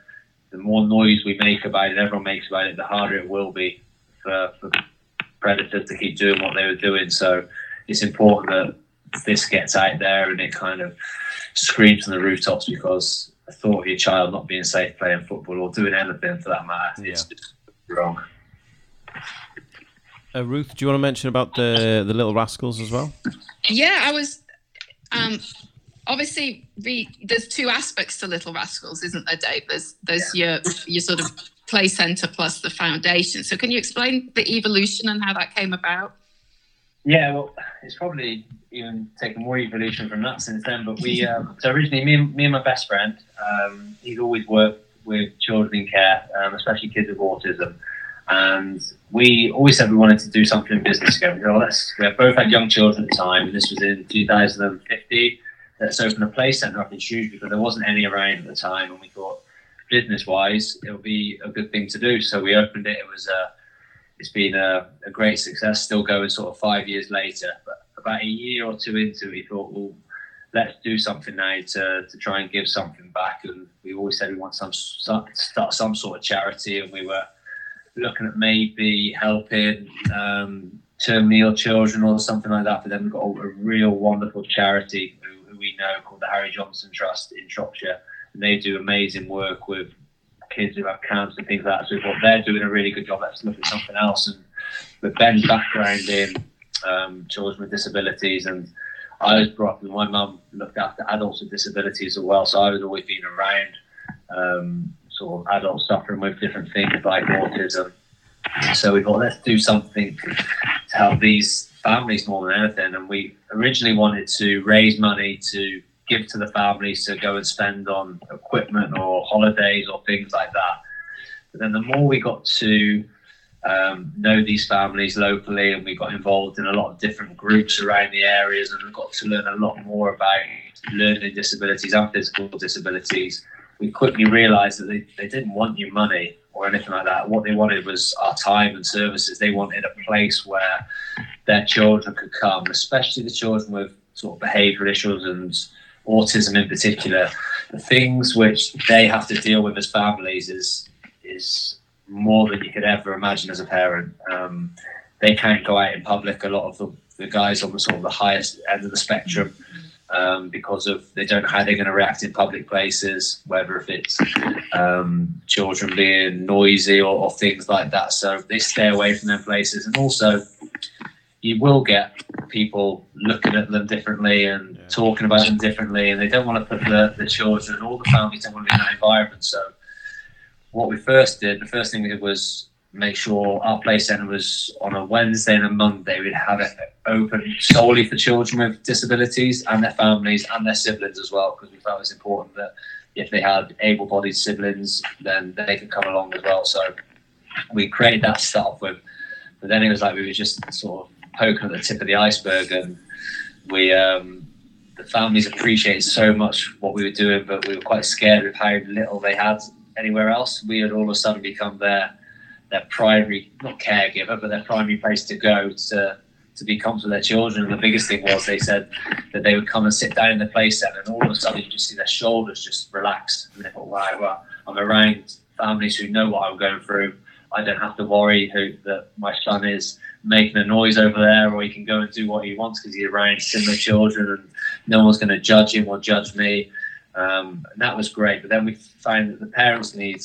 the more noise we make about it, everyone makes about it, the harder it will be for, for predators to keep doing what they were doing. So it's important that this gets out there and it kind of screams from the rooftops because the thought of your child not being safe playing football or doing anything for that matter yeah. is wrong. Uh, Ruth, do you want to mention about the the Little Rascals as well? Yeah, I was. Um, obviously, the, there's two aspects to Little Rascals, isn't there, Dave? There's there's yeah. your your sort of play center plus the foundation. So, can you explain the evolution and how that came about? Yeah, well, it's probably even taken more evolution from that since then. But we, um, so originally, me and, me and my best friend, um, he's always worked with children in care, um, especially kids with autism. And we always said we wanted to do something in business together. We, let's, we both had young children at the time, and this was in 2015. Let's open a play centre up in Shrewsbury because there wasn't any around at the time. And we thought, business wise, it would be a good thing to do. So we opened it. It was a, it's been a, a great success, still going sort of five years later. But about a year or two into it, we thought, well, let's do something now to, to try and give something back. And we always said we want some start some sort of charity, and we were looking at maybe helping um, terminally ill children or something like that. But then we've got a, real wonderful charity who, who, we know called the Harry Johnson Trust in Shropshire, and they do amazing work with kids who have cancer and things like that. So thought they're doing a really good job. Let's look at something else. And with Ben's background in um, children with disabilities and I was brought up and my mum looked after adults with disabilities as well, so I was always being around um, sort of adults suffering with different things like autism. So we thought, let's do something to help these families more than anything. And we originally wanted to raise money to give to the families to go and spend on equipment or holidays or things like that. But then the more we got to um, know these families locally, and we got involved in a lot of different groups around the areas, and got to learn a lot more about learning disabilities and physical disabilities. We quickly realised that they, they didn't want your money or anything like that. What they wanted was our time and services. They wanted a place where their children could come, especially the children with sort of behavioural issues and autism in particular. The things which they have to deal with as families is is more than you could ever imagine as a parent. Um, they can't go out in public. A lot of the, the guys on the sort of the highest end of the spectrum um, because of they don't know how they're going to react in public places, whether if it's um, children being noisy or, or, things like that. So they stay away from them places, and also you will get people looking at them differently and yeah. talking about them differently, and they don't want to put the, the children or the families don't want to be in that environment. So what we first did, the first thing we did was make sure our play centre was on a Wednesday and a Monday. We'd have it open solely for children with disabilities and their families and their siblings as well, because we felt it was important that if they had able-bodied siblings, then they could come along as well. So we created that stuff with, but then it was like we were just sort of poking at the tip of the iceberg, and we. Um, the families appreciated so much what we were doing, but we were quite scared of how little they had anywhere else. We had all of a sudden become their their primary not caregiver, but their primary place to go to to be comfortable with their children. And the biggest thing was they said that they would come and sit down in the play centre, and all of a sudden you just see their shoulders just relax. And they thought, wow, well, I'm around families who know what I'm going through. I don't have to worry who that my son is making a noise over there, or he can go and do what he wants because he's around similar children, and no one's going to judge him or judge me. Um, and that was great. But then we found that the parents need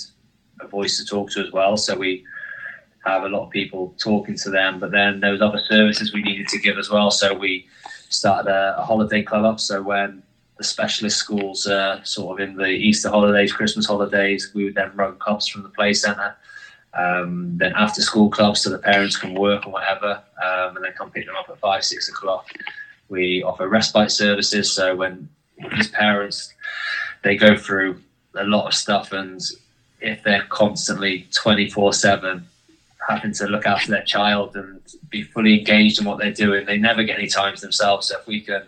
a voice to talk to as well. So we have a lot of people talking to them. But then there was other services we needed to give as well. So we started a, a holiday club up. So when the specialist schools uh, sort of in the Easter holidays, Christmas holidays, we would then run clubs from the play centre. Um, then after school clubs so the parents can work or whatever, um, and then come pick them up at five, six o'clock. We offer respite services. So when these parents, they go through a lot of stuff and if they're constantly 24 7 having to look after their child and be fully engaged in what they're doing. They never get any time to themselves. So if we can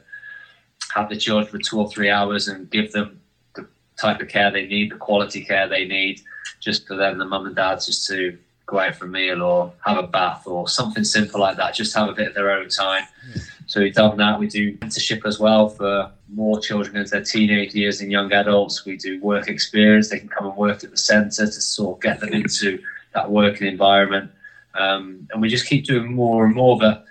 have the children for two or three hours and give them the type of care they need, the quality care they need, just for them, the mum and dads, just to go out for a meal or have a bath or something simple like that, just have a bit of their own time. Yeah. So we've done that. We do mentorship as well for more children into their teenage years and young adults. We do work experience. They can come and work at the centre to sort of get them into that working environment. Um, and we just keep doing more and more. But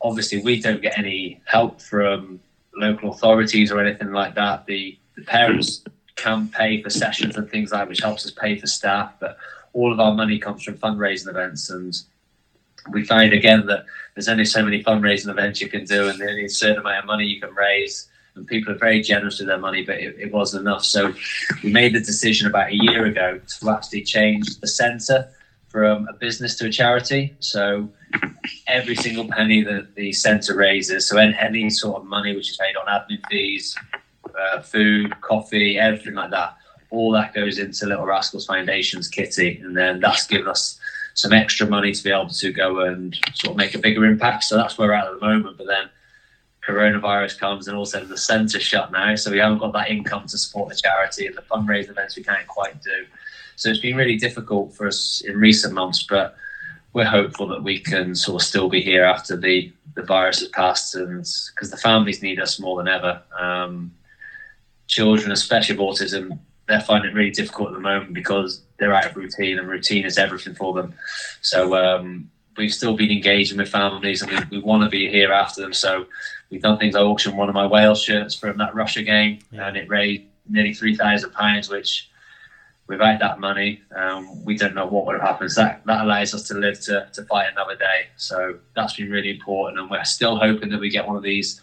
obviously, we don't get any help from local authorities or anything like that. The, the parents can pay for sessions and things like which helps us pay for staff. But all of our money comes from fundraising events. And we find again that there's only so many fundraising events you can do, and there's only a certain amount of money you can raise. And people are very generous with their money, but it, it wasn't enough. So we made the decision about a year ago to actually change the centre from a business to a charity. So every single penny that the centre raises, so any sort of money which is paid on admin fees, uh, food, coffee, everything like that, all that goes into Little Rascals Foundation's kitty, and then that's given us some extra money to be able to go and sort of make a bigger impact. So that's where we're at at the moment. But then coronavirus comes, and all of a sudden the centre's shut now, so we haven't got that income to support the charity and the fundraising events we can't quite do. So it's been really difficult for us in recent months, but we're hopeful that we can sort of still be here after the, the virus has passed, and because the families need us more than ever. Um, children, especially with autism, they're finding it really difficult at the moment because they're out of routine, and routine is everything for them. So um, we've still been engaging with families, and we, we want to be here after them. So we've done things. I auctioned one of my Wales shirts from that Russia game, yeah. and it raised nearly three thousand pounds, which without that money, um, we don't know what would have happened. So that, that allows us to live to, to fight another day. So that's been really important. And we're still hoping that we get one of these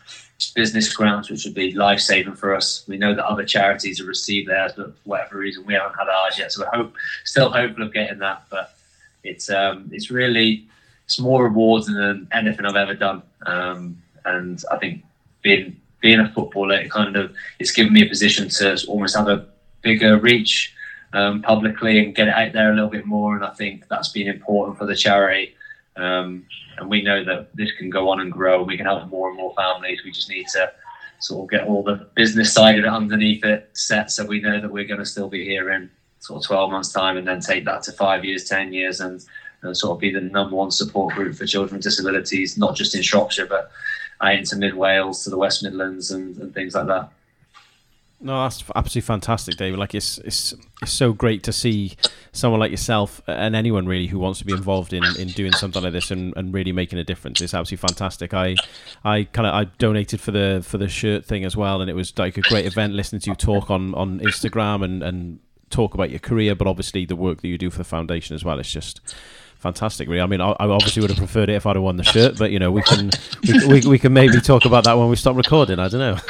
business grants, which would be life saving for us. We know that other charities have received theirs, but for whatever reason, we haven't had ours yet. So we're hope, still hopeful of getting that. But it's um, it's really it's more rewarding than anything I've ever done. Um, and I think being being a footballer, it kind of it's given me a position to almost have a bigger reach um, publicly and get it out there a little bit more. And I think that's been important for the charity. Um, and we know that this can go on and grow. We can help more and more families. We just need to sort of get all the business side of it underneath it set so we know that we're going to still be here in sort of 12 months' time and then take that to five years, 10 years, and, and sort of be the number one support group for children with disabilities, not just in Shropshire, but out into mid Wales to the West Midlands and, and things like that. No, that's absolutely fantastic, David. Like it's it's it's so great to see someone like yourself and anyone really who wants to be involved in, in doing something like this and, and really making a difference. It's absolutely fantastic. I I kind of I donated for the for the shirt thing as well, and it was like a great event listening to you talk on on Instagram and and talk about your career, but obviously the work that you do for the foundation as well. It's just fantastic. Really, I mean, I, I obviously would have preferred it if I'd have won the shirt, but you know, we can we, we, we can maybe talk about that when we stop recording. I don't know. (laughs)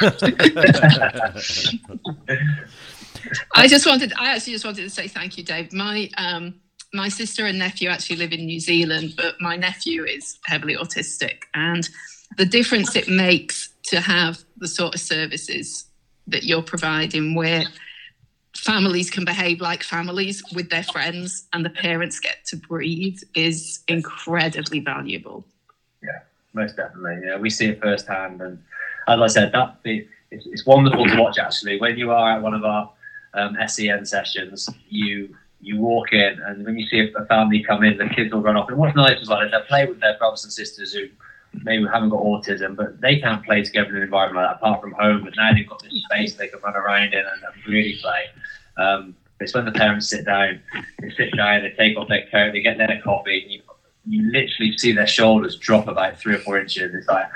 I just wanted, I actually just wanted to say thank you, Dave. My um, my sister and nephew actually live in New Zealand, but my nephew is heavily autistic, and the difference it makes to have the sort of services that you're providing, where families can behave like families with their friends and the parents get to breathe is incredibly valuable. Yeah, most definitely. Yeah, we see it firsthand. And as I said, that it's, it's wonderful to watch actually. When you are at one of our um, SEN sessions, you you walk in and when you see a family come in, the kids will run off. And what's nice is like they play with their brothers and sisters who maybe haven't got autism, but they can't play together in an environment like that apart from home. But now they've got this space they can run around in and really play. Um, it's when the parents sit down, they sit down, they take off their coat, they get their coffee, and you, you literally see their shoulders drop about three or four inches. It's like,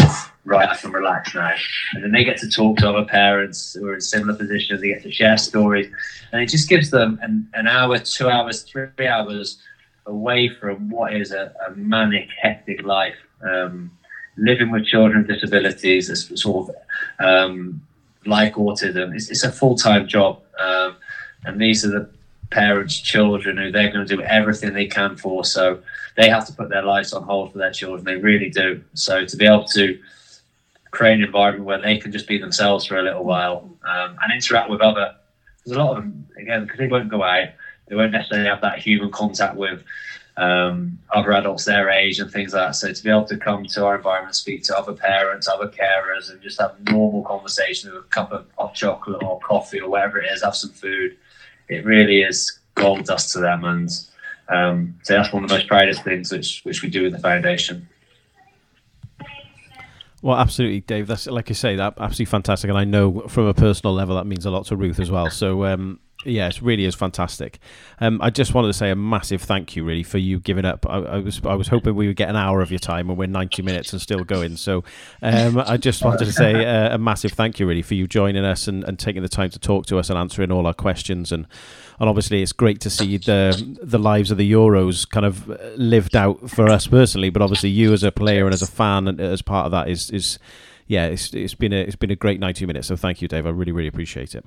(sighs) right, I can relax now. And then they get to talk to other parents who are in similar positions, they get to share stories, and it just gives them an, an hour, two hours, three hours away from what is a, a manic, hectic life. Um, living with children with disabilities, is sort of um, like autism, it's, it's a full time job. Um, and these are the parents' children who they're going to do everything they can for. So they have to put their lives on hold for their children. They really do. So to be able to create an environment where they can just be themselves for a little while um, and interact with other, there's a lot of them, again, because they won't go out, they won't necessarily have that human contact with um, other adults their age and things like that. So to be able to come to our environment, speak to other parents, other carers, and just have normal conversation with a cup of hot chocolate or coffee or whatever it is, have some food, it really is gold dust to them. And um, so that's one of the most proudest things which which we do in the foundation. Well, absolutely, Dave. That's like you say, that absolutely fantastic, and I know from a personal level that means a lot to Ruth as well. So, um, yeah, it really is fantastic. Um, I just wanted to say a massive thank you, really, for you giving up. I, I, was I was hoping we would get an hour of your time, and we're ninety minutes and still going. So, um, I just wanted to say a, a, massive thank you, really, for you joining us and, and taking the time to talk to us and answering all our questions. And and obviously, it's great to see the the lives of the Euros kind of lived out for us personally, but obviously, you as a player and as a fan and as part of that is is yeah, it's it's been a it's been a great ninety minutes. So thank you, Dave. I really really appreciate it.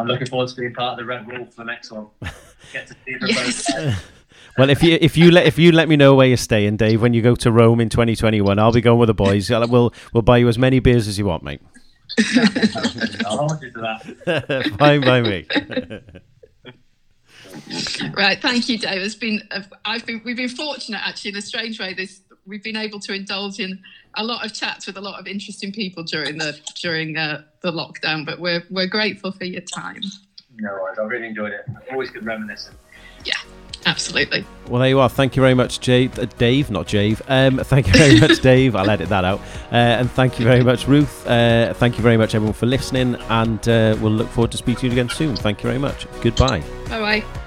I'm looking forward to being part of the Red Wall for the next one. (laughs) Get to see yes. (laughs) Well, if you if you let if you let me know where you're staying, Dave, when you go to Rome in 2021, I'll be going with the boys. We'll we'll buy you as many beers as you want, mate. (laughs) I'll hold you to that. Fine by me. right, thank you, Dave. It's been I've been we've been fortunate actually in a strange way. This we've been able to indulge in a lot of chats with a lot of interesting people during the during uh, the lockdown. But we're we're grateful for your time. No worries, I really enjoyed it. Always good reminiscing. Yeah, absolutely. Well, there you are. Thank you very much, Jade, uh, Dave, not Jave. Um, thank you very much, (laughs) Dave. I'll edit that out. Uh, and thank you very much, Ruth. Uh, thank you very much, everyone, for listening. And uh, we'll look forward to speaking to you again soon. Thank you very much. Goodbye. Bye bye.